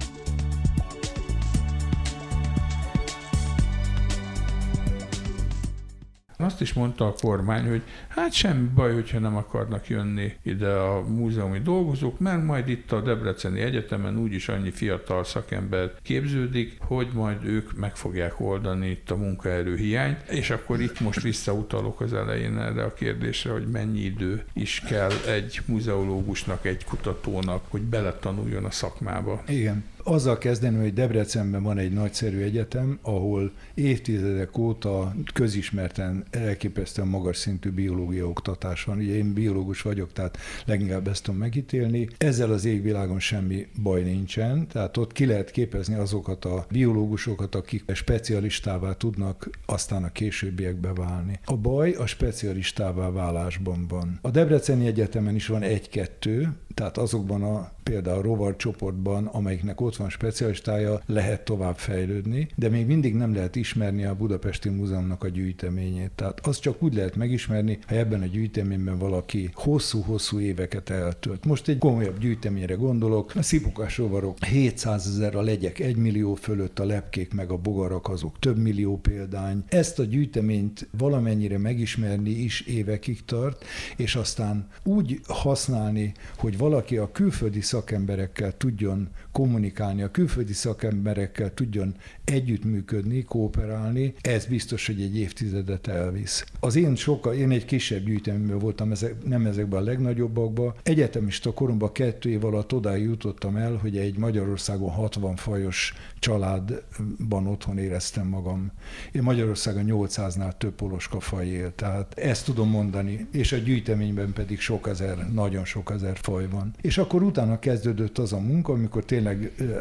Azt is mondta a kormány, hogy hát semmi baj, hogyha nem akarnak jönni ide a múzeumi dolgozók, mert majd itt a Debreceni Egyetemen úgyis annyi fiatal szakember képződik, hogy majd ők meg fogják oldani itt a munkaerő hiányt, és akkor itt most visszautalok az elején erre a kérdésre, hogy mennyi idő is kell egy muzeológusnak, egy kutatónak, hogy beletanuljon a szakmába. Igen. Azzal kezdeném, hogy Debrecenben van egy nagyszerű egyetem, ahol évtizedek óta közismerten elképesztően magas szintű biológia oktatás van. Ugye én biológus vagyok, tehát leginkább ezt tudom megítélni. Ezzel az égvilágon semmi baj nincsen, tehát ott ki lehet képezni azokat a biológusokat, akik specialistává tudnak aztán a későbbiekbe válni. A baj a specialistává válásban van. A Debreceni Egyetemen is van egy-kettő, tehát azokban a például rovar csoportban, amelyiknek ott van specialistája, lehet tovább fejlődni, de még mindig nem lehet ismerni a Budapesti Múzeumnak a gyűjteményét. Tehát azt csak úgy lehet megismerni, ha ebben a gyűjteményben valaki hosszú-hosszú éveket eltölt. Most egy komolyabb gyűjteményre gondolok, a szipukás rovarok 700 ezer, a legyek 1 millió fölött, a lepkék meg a bogarak azok több millió példány. Ezt a gyűjteményt valamennyire megismerni is évekig tart, és aztán úgy használni, hogy valaki a külföldi szakemberekkel tudjon kommunikálni, a külföldi szakemberekkel tudjon együttműködni, kooperálni, ez biztos, hogy egy évtizedet elvisz. Az én sokkal, én egy kisebb gyűjteményben voltam, ezek, nem ezekben a legnagyobbakban. Egyetemista koromban kettő év alatt odáig jutottam el, hogy egy Magyarországon 60 fajos családban otthon éreztem magam. Én Magyarországon 800-nál több poloska faj él, tehát ezt tudom mondani, és a gyűjteményben pedig sok ezer, nagyon sok ezer faj van. És akkor utána kezdődött az a munka, amikor tényleg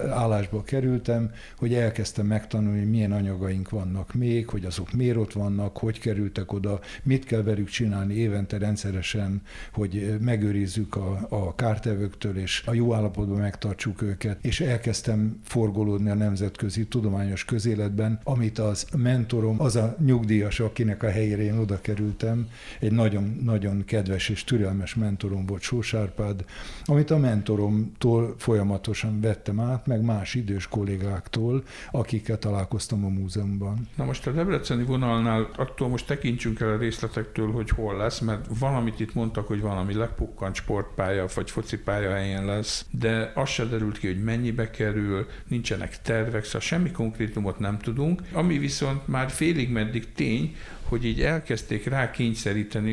állásba kerültem, hogy elkezdtem megtanulni, milyen anyagaink vannak még, hogy azok miért ott vannak, hogy kerültek oda, mit kell velük csinálni évente rendszeresen, hogy megőrizzük a, a kártevőktől, és a jó állapotban megtartsuk őket. És elkezdtem forgolódni a nemzetközi tudományos közéletben, amit az mentorom, az a nyugdíjas, akinek a helyére én oda kerültem, egy nagyon-nagyon kedves és türelmes mentorom volt Sósárpád, amit a mentoromtól folyamatosan vettem át, meg más idős kollégáktól, akikkel találkoztam a múzeumban. Na most a Debreceni vonalnál attól most tekintsünk el a részletektől, hogy hol lesz, mert valamit itt mondtak, hogy valami lepukkant sportpálya vagy focipálya helyen lesz, de az se derült ki, hogy mennyibe kerül, nincsenek tervek, szóval semmi konkrétumot nem tudunk. Ami viszont már félig meddig tény, hogy így elkezdték rá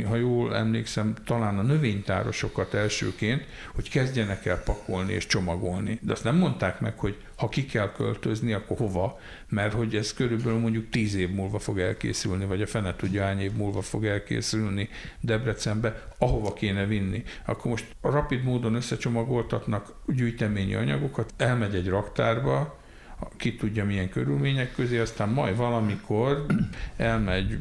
ha jól emlékszem, talán a növénytárosokat elsőként, hogy kezdjenek el pakolni és csomagolni. De azt nem mondták meg, hogy ha ki kell költözni, akkor hova, mert hogy ez körülbelül mondjuk tíz év múlva fog elkészülni, vagy a fene tudja hány év múlva fog elkészülni Debrecenbe, ahova kéne vinni. Akkor most rapid módon összecsomagoltatnak gyűjteményi anyagokat, elmegy egy raktárba, ki tudja milyen körülmények közé, aztán majd valamikor elmegy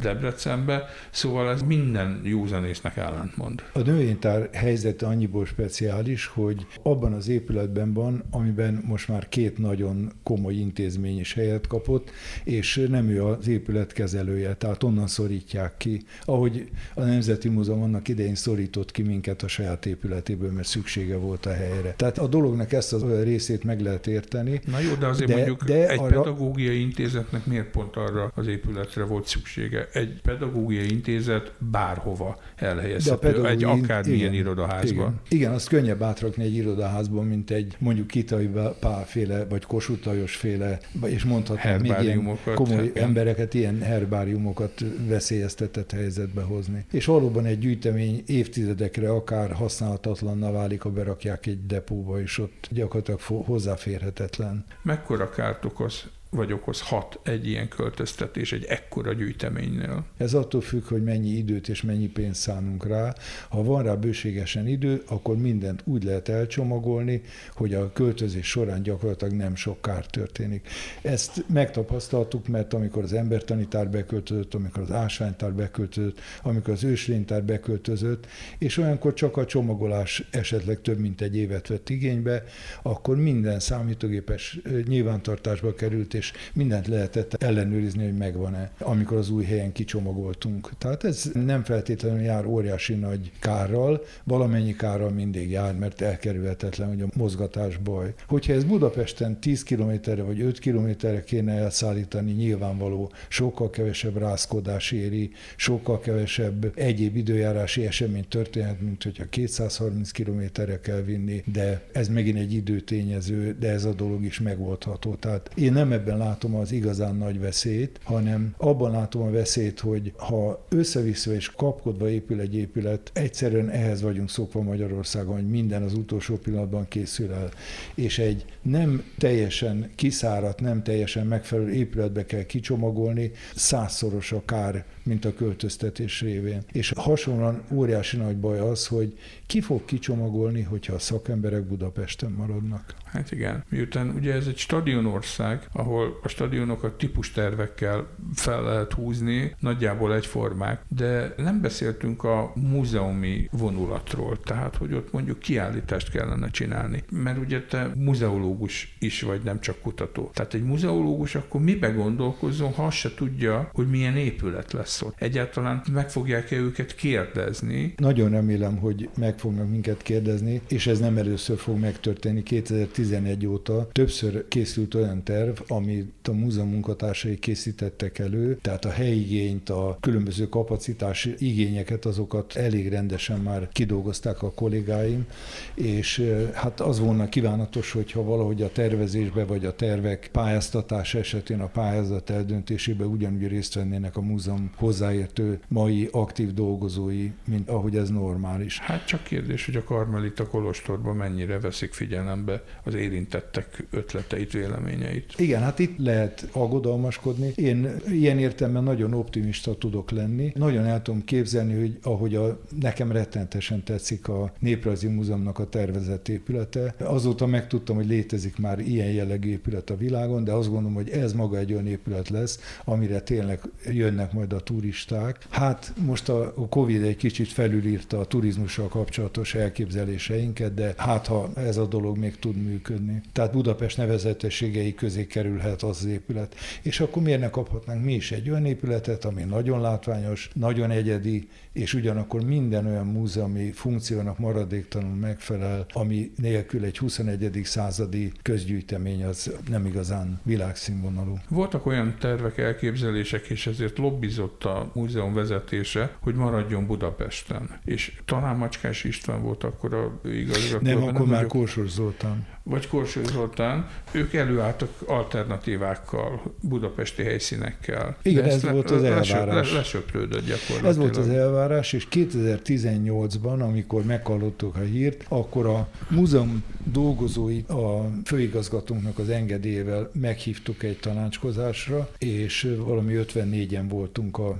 Debrecenbe, szóval ez minden józanésznek ellentmond. A növénytár helyzete annyiból speciális, hogy abban az épületben van, amiben most már két nagyon komoly intézmény is helyet kapott, és nem ő az épület kezelője, tehát onnan szorítják ki. Ahogy a Nemzeti Múzeum annak idején szorított ki minket a saját épületéből, mert szüksége volt a helyre. Tehát a dolognak ezt a részét meg lehet érteni. Na jó, de azért de, mondjuk de egy arra... pedagógiai intézetnek miért pont arra az épületre volt szüksége? Egy pedagógiai intézet bárhova elhelyezhető, egy akármilyen igen, irodaházban. Igen. igen, azt könnyebb átrakni egy irodaházban, mint egy mondjuk Kitai Pálféle, vagy Kossuth Lajos féle, és mondhatnám még ilyen komoly igen. embereket, ilyen herbáriumokat veszélyeztetett helyzetbe hozni. És valóban egy gyűjtemény évtizedekre akár használhatatlanná válik, ha berakják egy depóba, és ott gyakorlatilag hozzáférhetetlen. Mekkora kárt okoz vagy okozhat egy ilyen költöztetés egy ekkora gyűjteménynél? Ez attól függ, hogy mennyi időt és mennyi pénzt szánunk rá. Ha van rá bőségesen idő, akkor mindent úgy lehet elcsomagolni, hogy a költözés során gyakorlatilag nem sok kár történik. Ezt megtapasztaltuk, mert amikor az embertanitár beköltözött, amikor az ásványtár beköltözött, amikor az őslénytár beköltözött, és olyankor csak a csomagolás esetleg több mint egy évet vett igénybe, akkor minden számítógépes nyilvántartásba került, és mindent lehetett ellenőrizni, hogy megvan-e, amikor az új helyen kicsomagoltunk. Tehát ez nem feltétlenül jár óriási nagy kárral, valamennyi kárral mindig jár, mert elkerülhetetlen, hogy a mozgatás baj. Hogyha ez Budapesten 10 kilométerre vagy 5 kilométerre kéne elszállítani, nyilvánvaló sokkal kevesebb rázkodás éri, sokkal kevesebb egyéb időjárási esemény történhet, mint hogyha 230 kilométerre kell vinni, de ez megint egy időtényező, de ez a dolog is megoldható. Tehát én nem ebben ebben látom az igazán nagy veszélyt, hanem abban látom a veszélyt, hogy ha össze-vissza és kapkodva épül egy épület, egyszerűen ehhez vagyunk szokva Magyarországon, hogy minden az utolsó pillanatban készül el, és egy nem teljesen kiszáradt, nem teljesen megfelelő épületbe kell kicsomagolni, százszoros a kár, mint a költöztetés révén. És hasonlóan óriási nagy baj az, hogy ki fog kicsomagolni, hogyha a szakemberek Budapesten maradnak. Hát igen, miután ugye ez egy stadionország, ahol a stadionokat típustervekkel fel lehet húzni, nagyjából egyformák, de nem beszéltünk a múzeumi vonulatról, tehát hogy ott mondjuk kiállítást kellene csinálni, mert ugye te muzeológus is vagy, nem csak kutató. Tehát egy muzeológus akkor mibe gondolkozzon, ha azt se tudja, hogy milyen épület lesz ott. Egyáltalán meg fogják-e őket kérdezni? Nagyon remélem, hogy meg fognak minket kérdezni, és ez nem először fog megtörténni. 2011 óta többször készült olyan terv, amit a múzeum munkatársai készítettek elő, tehát a helyigényt, a különböző kapacitás igényeket, azokat elég rendesen már kidolgozták a kollégáim, és hát az volna kívánatos, hogyha valahogy a tervezésbe vagy a tervek pályáztatás esetén a pályázat eldöntésébe ugyanúgy részt vennének a múzeum hozzáértő mai aktív dolgozói, mint ahogy ez normális. Hát csak kérdés, hogy a Karmelita Kolostorban mennyire veszik figyelembe az érintettek ötleteit, véleményeit. Igen, hát itt lehet aggodalmaskodni. Én ilyen értelemben nagyon optimista tudok lenni. Nagyon el tudom képzelni, hogy ahogy a, nekem rettentesen tetszik a Néprajzi Múzeumnak a tervezett épülete. Azóta megtudtam, hogy létezik már ilyen jellegű épület a világon, de azt gondolom, hogy ez maga egy olyan épület lesz, amire tényleg jönnek majd a turisták. Hát most a Covid egy kicsit felülírta a turizmussal kapcsolatos elképzeléseinket, de hát ha ez a dolog még tud működni. Tehát Budapest nevezetességei közé kerülhet az, az épület. És akkor miért ne kaphatnánk mi is egy olyan épületet, ami nagyon látványos, nagyon egyedi, és ugyanakkor minden olyan múzeumi funkciónak maradéktalanul megfelel, ami nélkül egy 21. századi közgyűjtemény az nem igazán világszínvonalú. Voltak olyan tervek, elképzelések, és ezért lobbizott a múzeum vezetése, hogy maradjon Budapesten. És talán Macskás István volt akkor a igazgató. Nem, akkor nem már Kósos Zoltán. Vagy Kósos Zoltán. Ők előálltak alternatívákkal, budapesti helyszínekkel. Igen, ez le, volt az elvárás. lesöprődött gyakorlatilag. Ez volt az elvárás és 2018-ban, amikor meghallottuk a hírt, akkor a múzeum dolgozói a főigazgatónknak az engedélyével meghívtuk egy tanácskozásra, és valami 54-en voltunk a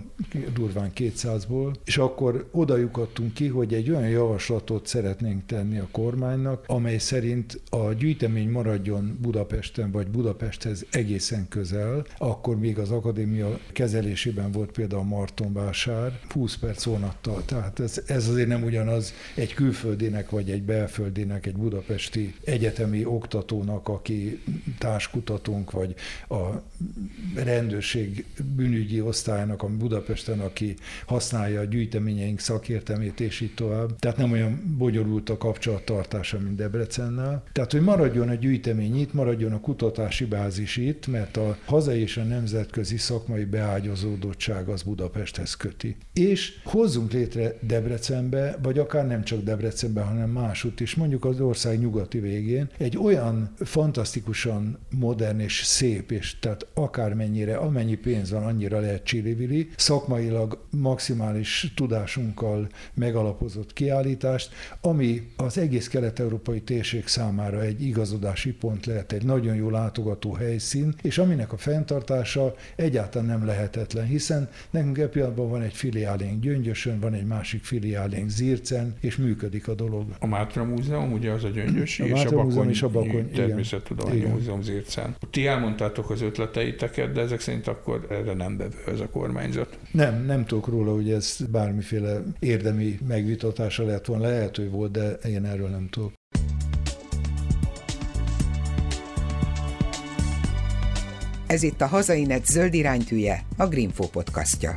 durván 200-ból, és akkor odajukadtunk ki, hogy egy olyan javaslatot szeretnénk tenni a kormánynak, amely szerint a a gyűjtemény maradjon Budapesten, vagy Budapesthez egészen közel, akkor még az akadémia kezelésében volt például Martonvásár, 20 perc vonattal. Tehát ez, ez azért nem ugyanaz egy külföldinek, vagy egy belföldinek, egy budapesti egyetemi oktatónak, aki társkutatónk, vagy a rendőrség bűnügyi osztálynak, a Budapesten, aki használja a gyűjteményeink szakértelmét, és így tovább. Tehát nem olyan bonyolult a kapcsolattartása, mint Debrecennel. Tehát, hogy maradjon a gyűjtemény itt, maradjon a kutatási bázis itt, mert a hazai és a nemzetközi szakmai beágyazódottság az Budapesthez köti. És hozzunk létre Debrecenbe, vagy akár nem csak Debrecenbe, hanem másút is, mondjuk az ország nyugati végén, egy olyan fantasztikusan modern és szép, és tehát akármennyire, amennyi pénz van, annyira lehet csillivili, szakmailag maximális tudásunkkal megalapozott kiállítást, ami az egész kelet-európai térség számára egy igazodási pont lehet, egy nagyon jó látogató helyszín, és aminek a fenntartása egyáltalán nem lehetetlen, hiszen nekünk e pillanatban van egy filiálénk Gyöngyösön, van egy másik filiálénk Zircen, és működik a dolog. A Mátra Múzeum, ugye az a Gyöngyösi, a és, a Bakony, és a Bakony Természettudományi Múzeum Zircen. Ti elmondtátok az ötleteiteket, de ezek szerint akkor erre nem bevő ez a kormányzat. Nem, nem tudok róla, hogy ez bármiféle érdemi megvitatása lett volna. Lehet, hogy volt, de én erről nem tudok. Ez itt a Hazainet zöld iránytűje, a Greenfo podcastja.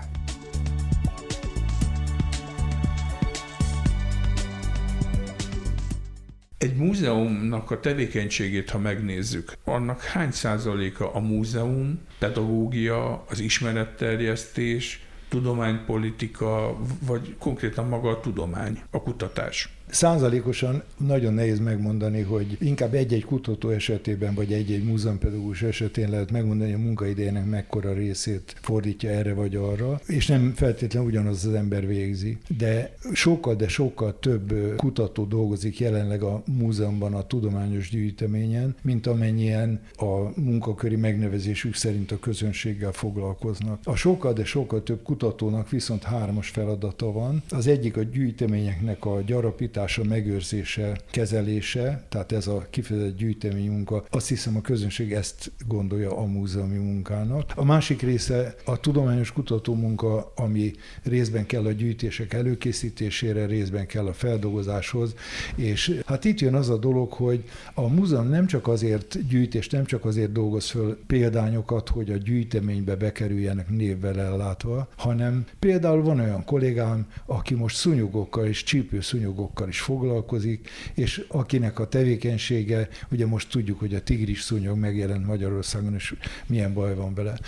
Egy múzeumnak a tevékenységét, ha megnézzük, annak hány százaléka a múzeum, pedagógia, az ismeretterjesztés, tudománypolitika, vagy konkrétan maga a tudomány, a kutatás? Százalékosan nagyon nehéz megmondani, hogy inkább egy-egy kutató esetében, vagy egy-egy múzeumpedagógus esetén lehet megmondani, hogy a munkaidejének mekkora részét fordítja erre vagy arra, és nem feltétlenül ugyanaz az ember végzi. De sokkal, de sokkal több kutató dolgozik jelenleg a múzeumban, a tudományos gyűjteményen, mint amennyien a munkaköri megnevezésük szerint a közönséggel foglalkoznak. A sokkal, de sokkal több kutatónak viszont hármas feladata van. Az egyik a gyűjteményeknek a gyarapítása, gyártása, megőrzése, kezelése, tehát ez a kifejezett gyűjtemény munka, azt hiszem a közönség ezt gondolja a múzeumi munkának. A másik része a tudományos kutató munka, ami részben kell a gyűjtések előkészítésére, részben kell a feldolgozáshoz, és hát itt jön az a dolog, hogy a múzeum nem csak azért gyűjt, és nem csak azért dolgoz föl példányokat, hogy a gyűjteménybe bekerüljenek névvel ellátva, hanem például van olyan kollégám, aki most szunyogokkal és csípőszunyogokkal szúnyogokkal is foglalkozik, és akinek a tevékenysége, ugye most tudjuk, hogy a tigris szúnyog megjelent Magyarországon, és milyen baj van vele.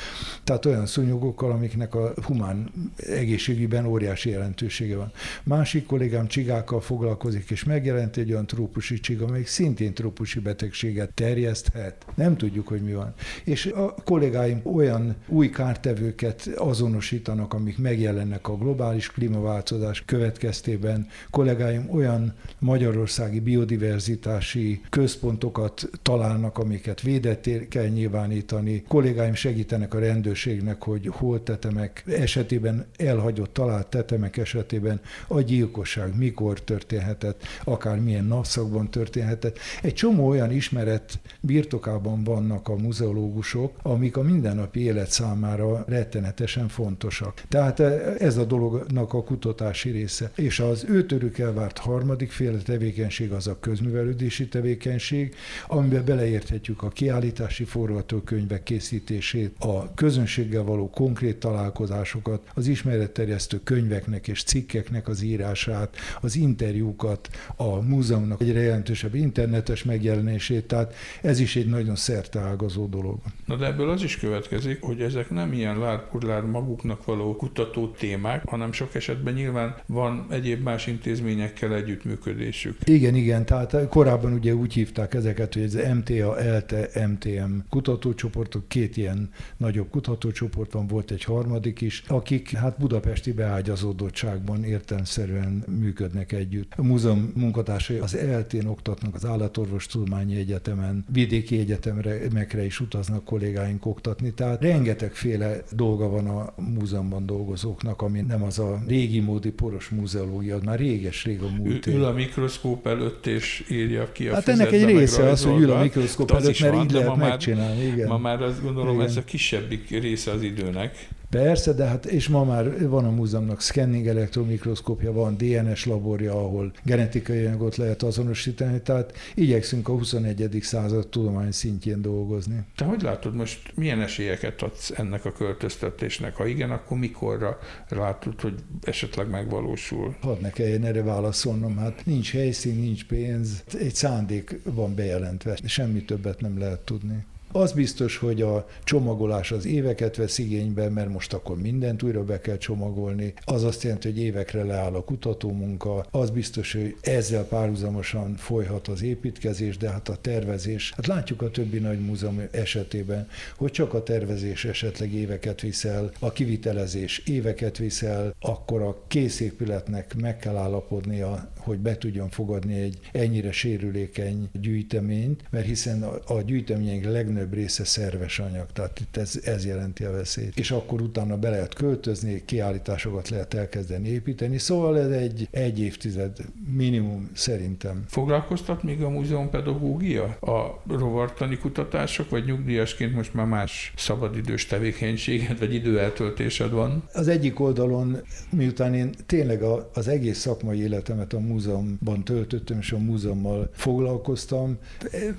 Tehát olyan szúnyogokkal, amiknek a humán egészségügyben óriási jelentősége van. Másik kollégám csigákkal foglalkozik, és megjelent egy olyan trópusi csiga, amelyik szintén trópusi betegséget terjeszthet. Nem tudjuk, hogy mi van. És a kollégáim olyan új kártevőket azonosítanak, amik megjelennek a globális klímaváltozás következtében. Kollégáim olyan olyan magyarországi biodiverzitási központokat találnak, amiket védetté kell nyilvánítani. Kollégáim segítenek a rendőrségnek, hogy hol tetemek esetében, elhagyott talált tetemek esetében a gyilkosság mikor történhetett, akár milyen napszakban történhetett. Egy csomó olyan ismeret birtokában vannak a muzeológusok, amik a mindennapi élet számára rettenetesen fontosak. Tehát ez a dolognak a kutatási része. És az őtörük elvárt harmadik féle tevékenység az a közművelődési tevékenység, amiben beleérthetjük a kiállítási forgatókönyvek készítését, a közönséggel való konkrét találkozásokat, az ismeretterjesztő könyveknek és cikkeknek az írását, az interjúkat, a múzeumnak egyre jelentősebb internetes megjelenését, tehát ez is egy nagyon szerteágazó dolog. Na de ebből az is következik, hogy ezek nem ilyen lárpurlár maguknak való kutató témák, hanem sok esetben nyilván van egyéb más intézményekkel együttműködésük. Igen, igen, tehát korábban ugye úgy hívták ezeket, hogy ez MTA, ELTE, MTM kutatócsoportok, két ilyen nagyobb kutatócsoport van, volt egy harmadik is, akik hát budapesti beágyazódottságban értelmszerűen működnek együtt. A múzeum munkatársai az ELTén oktatnak, az Állatorvostudományi Egyetemen, vidéki egyetemekre is utaznak kollégáink oktatni, tehát rengetegféle dolga van a múzeumban dolgozóknak, ami nem az a régi módi poros múzeológia, már réges rég a múzeum gyűjti. Ül a mikroszkóp előtt, és írja ki a Hát ennek egy része az, hogy ül a mikroszkóp előtt, mert van, így lehet ma már, megcsinálni. Igen. Ma már azt gondolom, Igen. ez a kisebbik része az időnek. Persze, de hát, és ma már van a múzeumnak scanning elektromikroszkópja, van DNS laborja, ahol genetikai anyagot lehet azonosítani, tehát igyekszünk a 21. század tudomány szintjén dolgozni. Te hogy látod most, milyen esélyeket adsz ennek a költöztetésnek? Ha igen, akkor mikorra látod, hogy esetleg megvalósul? Hadd ne kelljen erre válaszolnom, hát nincs helyszín, nincs pénz, egy szándék van bejelentve, semmi többet nem lehet tudni. Az biztos, hogy a csomagolás az éveket vesz igénybe, mert most akkor mindent újra be kell csomagolni. Az azt jelenti, hogy évekre leáll a kutatómunka. Az biztos, hogy ezzel párhuzamosan folyhat az építkezés, de hát a tervezés, hát látjuk a többi nagy múzeum esetében, hogy csak a tervezés esetleg éveket viszel, a kivitelezés éveket viszel, akkor a kész épületnek meg kell állapodnia, hogy be tudjon fogadni egy ennyire sérülékeny gyűjteményt, mert hiszen a, a gyűjtemények legnagyobb része szerves anyag, tehát itt ez, ez jelenti a veszélyt. És akkor utána be lehet költözni, kiállításokat lehet elkezdeni építeni, szóval ez egy, egy évtized minimum szerintem. Foglalkoztat még a múzeum pedagógia? A rovartani kutatások, vagy nyugdíjasként most már más szabadidős tevékenységed, vagy időeltöltésed van? Az egyik oldalon, miután én tényleg a, az egész szakmai életemet a múzeumban töltöttem, és a múzeummal foglalkoztam,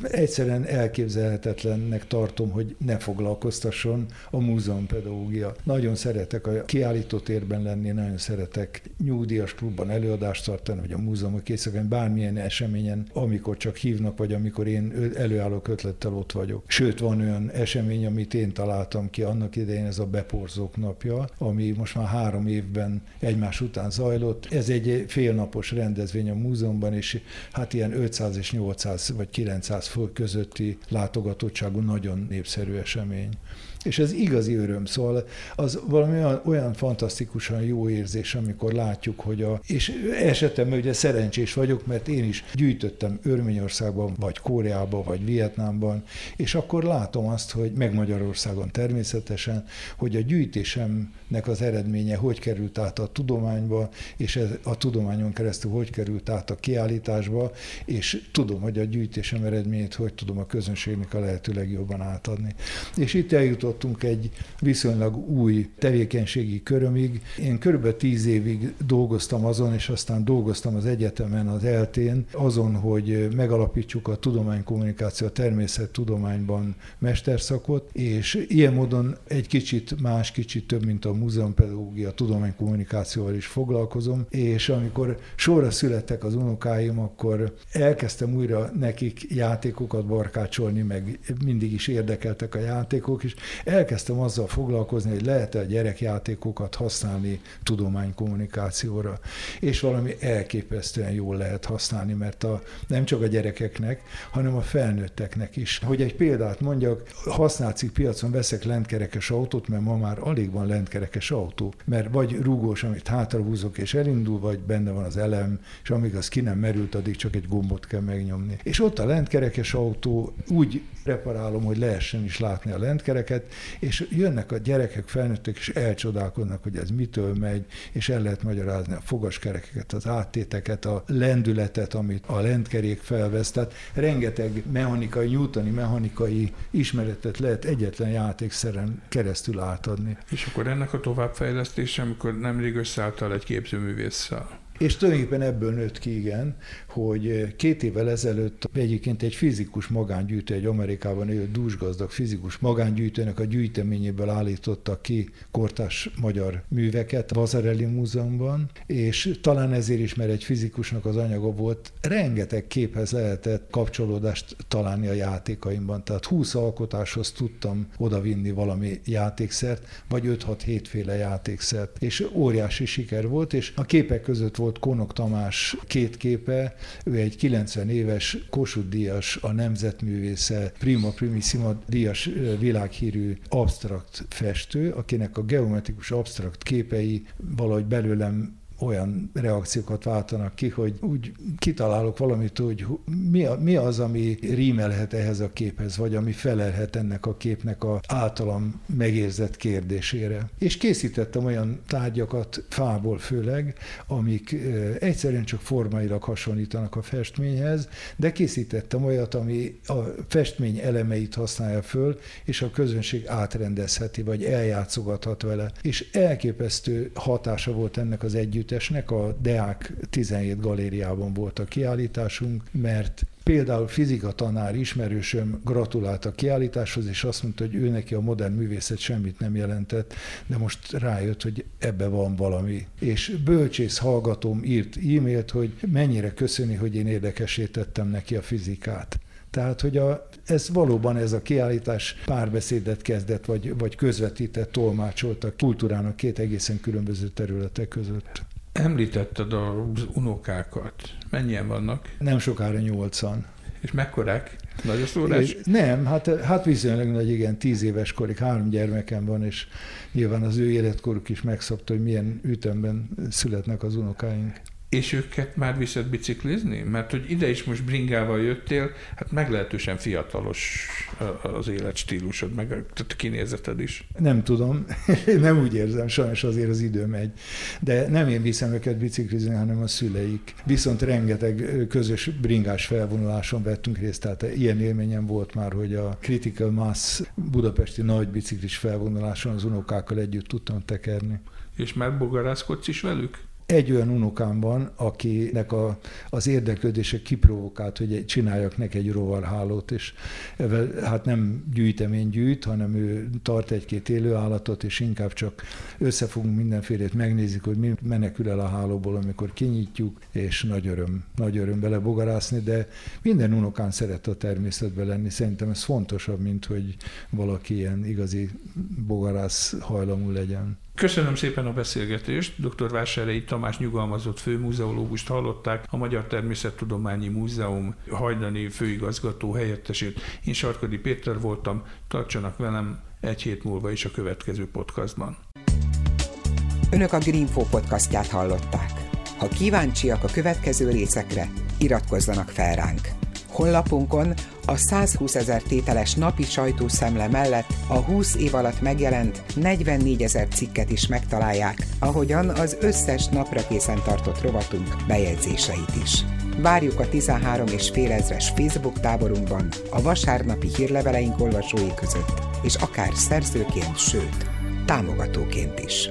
egyszerűen elképzelhetetlennek tartom, hogy ne foglalkoztasson a múzeumpedagógia. Nagyon szeretek a kiállító térben lenni, nagyon szeretek nyugdíjas klubban előadást tartani, vagy a múzeumok éjszakán, bármilyen eseményen, amikor csak hívnak, vagy amikor én előállok ötlettel ott vagyok. Sőt, van olyan esemény, amit én találtam ki annak idején, ez a beporzók napja, ami most már három évben egymás után zajlott. Ez egy félnapos rendezvény a múzeumban, és hát ilyen 500 és 800 vagy 900 fő közötti látogatottságú nagyon népszerű esemény. És ez igazi öröm, szóval az valami olyan, olyan fantasztikusan jó érzés, amikor látjuk, hogy a, és esetemben ugye szerencsés vagyok, mert én is gyűjtöttem Örményországban, vagy Koreában, vagy Vietnámban, és akkor látom azt, hogy meg Magyarországon természetesen, hogy a gyűjtésemnek az eredménye hogy került át a tudományba, és ez a tudományon keresztül hogy került át a kiállításba, és tudom, hogy a gyűjtésem eredményét hogy tudom a közönségnek a lehető legjobban átadni. És itt eljutott eljutottunk egy viszonylag új tevékenységi körömig. Én körülbelül tíz évig dolgoztam azon, és aztán dolgoztam az egyetemen, az eltén, azon, hogy megalapítsuk a tudománykommunikáció, a természettudományban mesterszakot, és ilyen módon egy kicsit más, kicsit több, mint a múzeumpedagógia, tudománykommunikációval is foglalkozom, és amikor sorra születtek az unokáim, akkor elkezdtem újra nekik játékokat barkácsolni, meg mindig is érdekeltek a játékok, és elkezdtem azzal foglalkozni, hogy lehet-e a gyerekjátékokat használni tudománykommunikációra. És valami elképesztően jól lehet használni, mert a, nem csak a gyerekeknek, hanem a felnőtteknek is. Hogy egy példát mondjak, használt piacon veszek lentkerekes autót, mert ma már alig van lentkerekes autó, mert vagy rúgós, amit hátrahúzok és elindul, vagy benne van az elem, és amíg az ki nem merült, addig csak egy gombot kell megnyomni. És ott a lentkerekes autó úgy reparálom, hogy lehessen is látni a lentkereket, és jönnek a gyerekek, felnőttek, és elcsodálkoznak, hogy ez mitől megy, és el lehet magyarázni a fogaskerekeket, az áttéteket, a lendületet, amit a lentkerék felvesz. Tehát rengeteg mechanikai, newtoni mechanikai ismeretet lehet egyetlen játékszeren keresztül átadni. És akkor ennek a továbbfejlesztése, amikor nemrég összeálltál egy képzőművésszel, és tulajdonképpen ebből nőtt ki, igen, hogy két évvel ezelőtt egyébként egy fizikus magángyűjtő, egy Amerikában élő dúsgazdag fizikus magángyűjtőnek a gyűjteményéből állította ki kortás magyar műveket Vazarelli Múzeumban, és talán ezért is, mert egy fizikusnak az anyaga volt, rengeteg képhez lehetett kapcsolódást találni a játékaimban. Tehát 20 alkotáshoz tudtam odavinni valami játékszert, vagy 5-6-7 féle játékszert, és óriási siker volt, és a képek között volt Konok Tamás két képe, ő egy 90 éves Kossuth Díjas, a nemzetművésze, Prima Primissima Díjas világhírű absztrakt festő, akinek a geometrikus absztrakt képei valahogy belőlem olyan reakciókat váltanak ki, hogy úgy kitalálok valamit, hogy mi, a, mi az, ami rímelhet ehhez a képhez, vagy ami felelhet ennek a képnek a általam megérzett kérdésére. És készítettem olyan tárgyakat, fából főleg, amik egyszerűen csak formailag hasonlítanak a festményhez, de készítettem olyat, ami a festmény elemeit használja föl, és a közönség átrendezheti, vagy eljátszogathat vele. És elképesztő hatása volt ennek az együttesnek, a Deák 17 galériában volt a kiállításunk, mert Például fizika tanár ismerősöm gratulált a kiállításhoz, és azt mondta, hogy ő neki a modern művészet semmit nem jelentett, de most rájött, hogy ebbe van valami. És bölcsész hallgatóm írt e-mailt, hogy mennyire köszöni, hogy én érdekesítettem neki a fizikát. Tehát, hogy a, ez valóban ez a kiállítás párbeszédet kezdett, vagy, vagy közvetített, tolmácsolt a kultúrának két egészen különböző területek között. Említetted az unokákat. Mennyien vannak? Nem sokára nyolcan. És mekkorák? Nagy a szórás? Nem, hát, hát viszonylag nagy, igen, tíz éves korig, három gyermekem van, és nyilván az ő életkoruk is megszabta, hogy milyen ütemben születnek az unokáink. És őket már viszed biciklizni? Mert hogy ide is most bringával jöttél, hát meglehetősen fiatalos az életstílusod, meg a kinézeted is. Nem tudom, (laughs) nem úgy érzem, sajnos azért az idő megy. De nem én viszem őket biciklizni, hanem a szüleik. Viszont rengeteg közös bringás felvonuláson vettünk részt, tehát ilyen élményem volt már, hogy a Critical Mass budapesti nagy biciklis felvonuláson az unokákkal együtt tudtam tekerni. És már bogarászkodsz is velük? Egy olyan unokám van, akinek a, az érdeklődése kiprovokált, hogy csináljak neki egy rovarhálót, és evel, hát nem gyűjtemény gyűjt, hanem ő tart egy-két élőállatot, és inkább csak összefogunk mindenfélét, megnézik, hogy mi menekül el a hálóból, amikor kinyitjuk, és nagy öröm, nagy öröm bele bogarászni, de minden unokán szeret a természetbe lenni. Szerintem ez fontosabb, mint hogy valaki ilyen igazi bogarász hajlamú legyen. Köszönöm szépen a beszélgetést. Dr. Vásárhelyi Tamás nyugalmazott főmúzeológust hallották, a Magyar Természettudományi Múzeum hajdani főigazgató helyettesét. Én Sarkadi Péter voltam, tartsanak velem egy hét múlva is a következő podcastban. Önök a Greenfo podcastját hallották. Ha kíváncsiak a következő részekre, iratkozzanak fel ránk. Honlapunkon a 120 ezer tételes napi sajtószemle mellett a 20 év alatt megjelent 44 ezer cikket is megtalálják, ahogyan az összes napra készen tartott rovatunk bejegyzéseit is. Várjuk a 13 és fél ezres Facebook táborunkban, a vasárnapi hírleveleink olvasói között, és akár szerzőként, sőt, támogatóként is.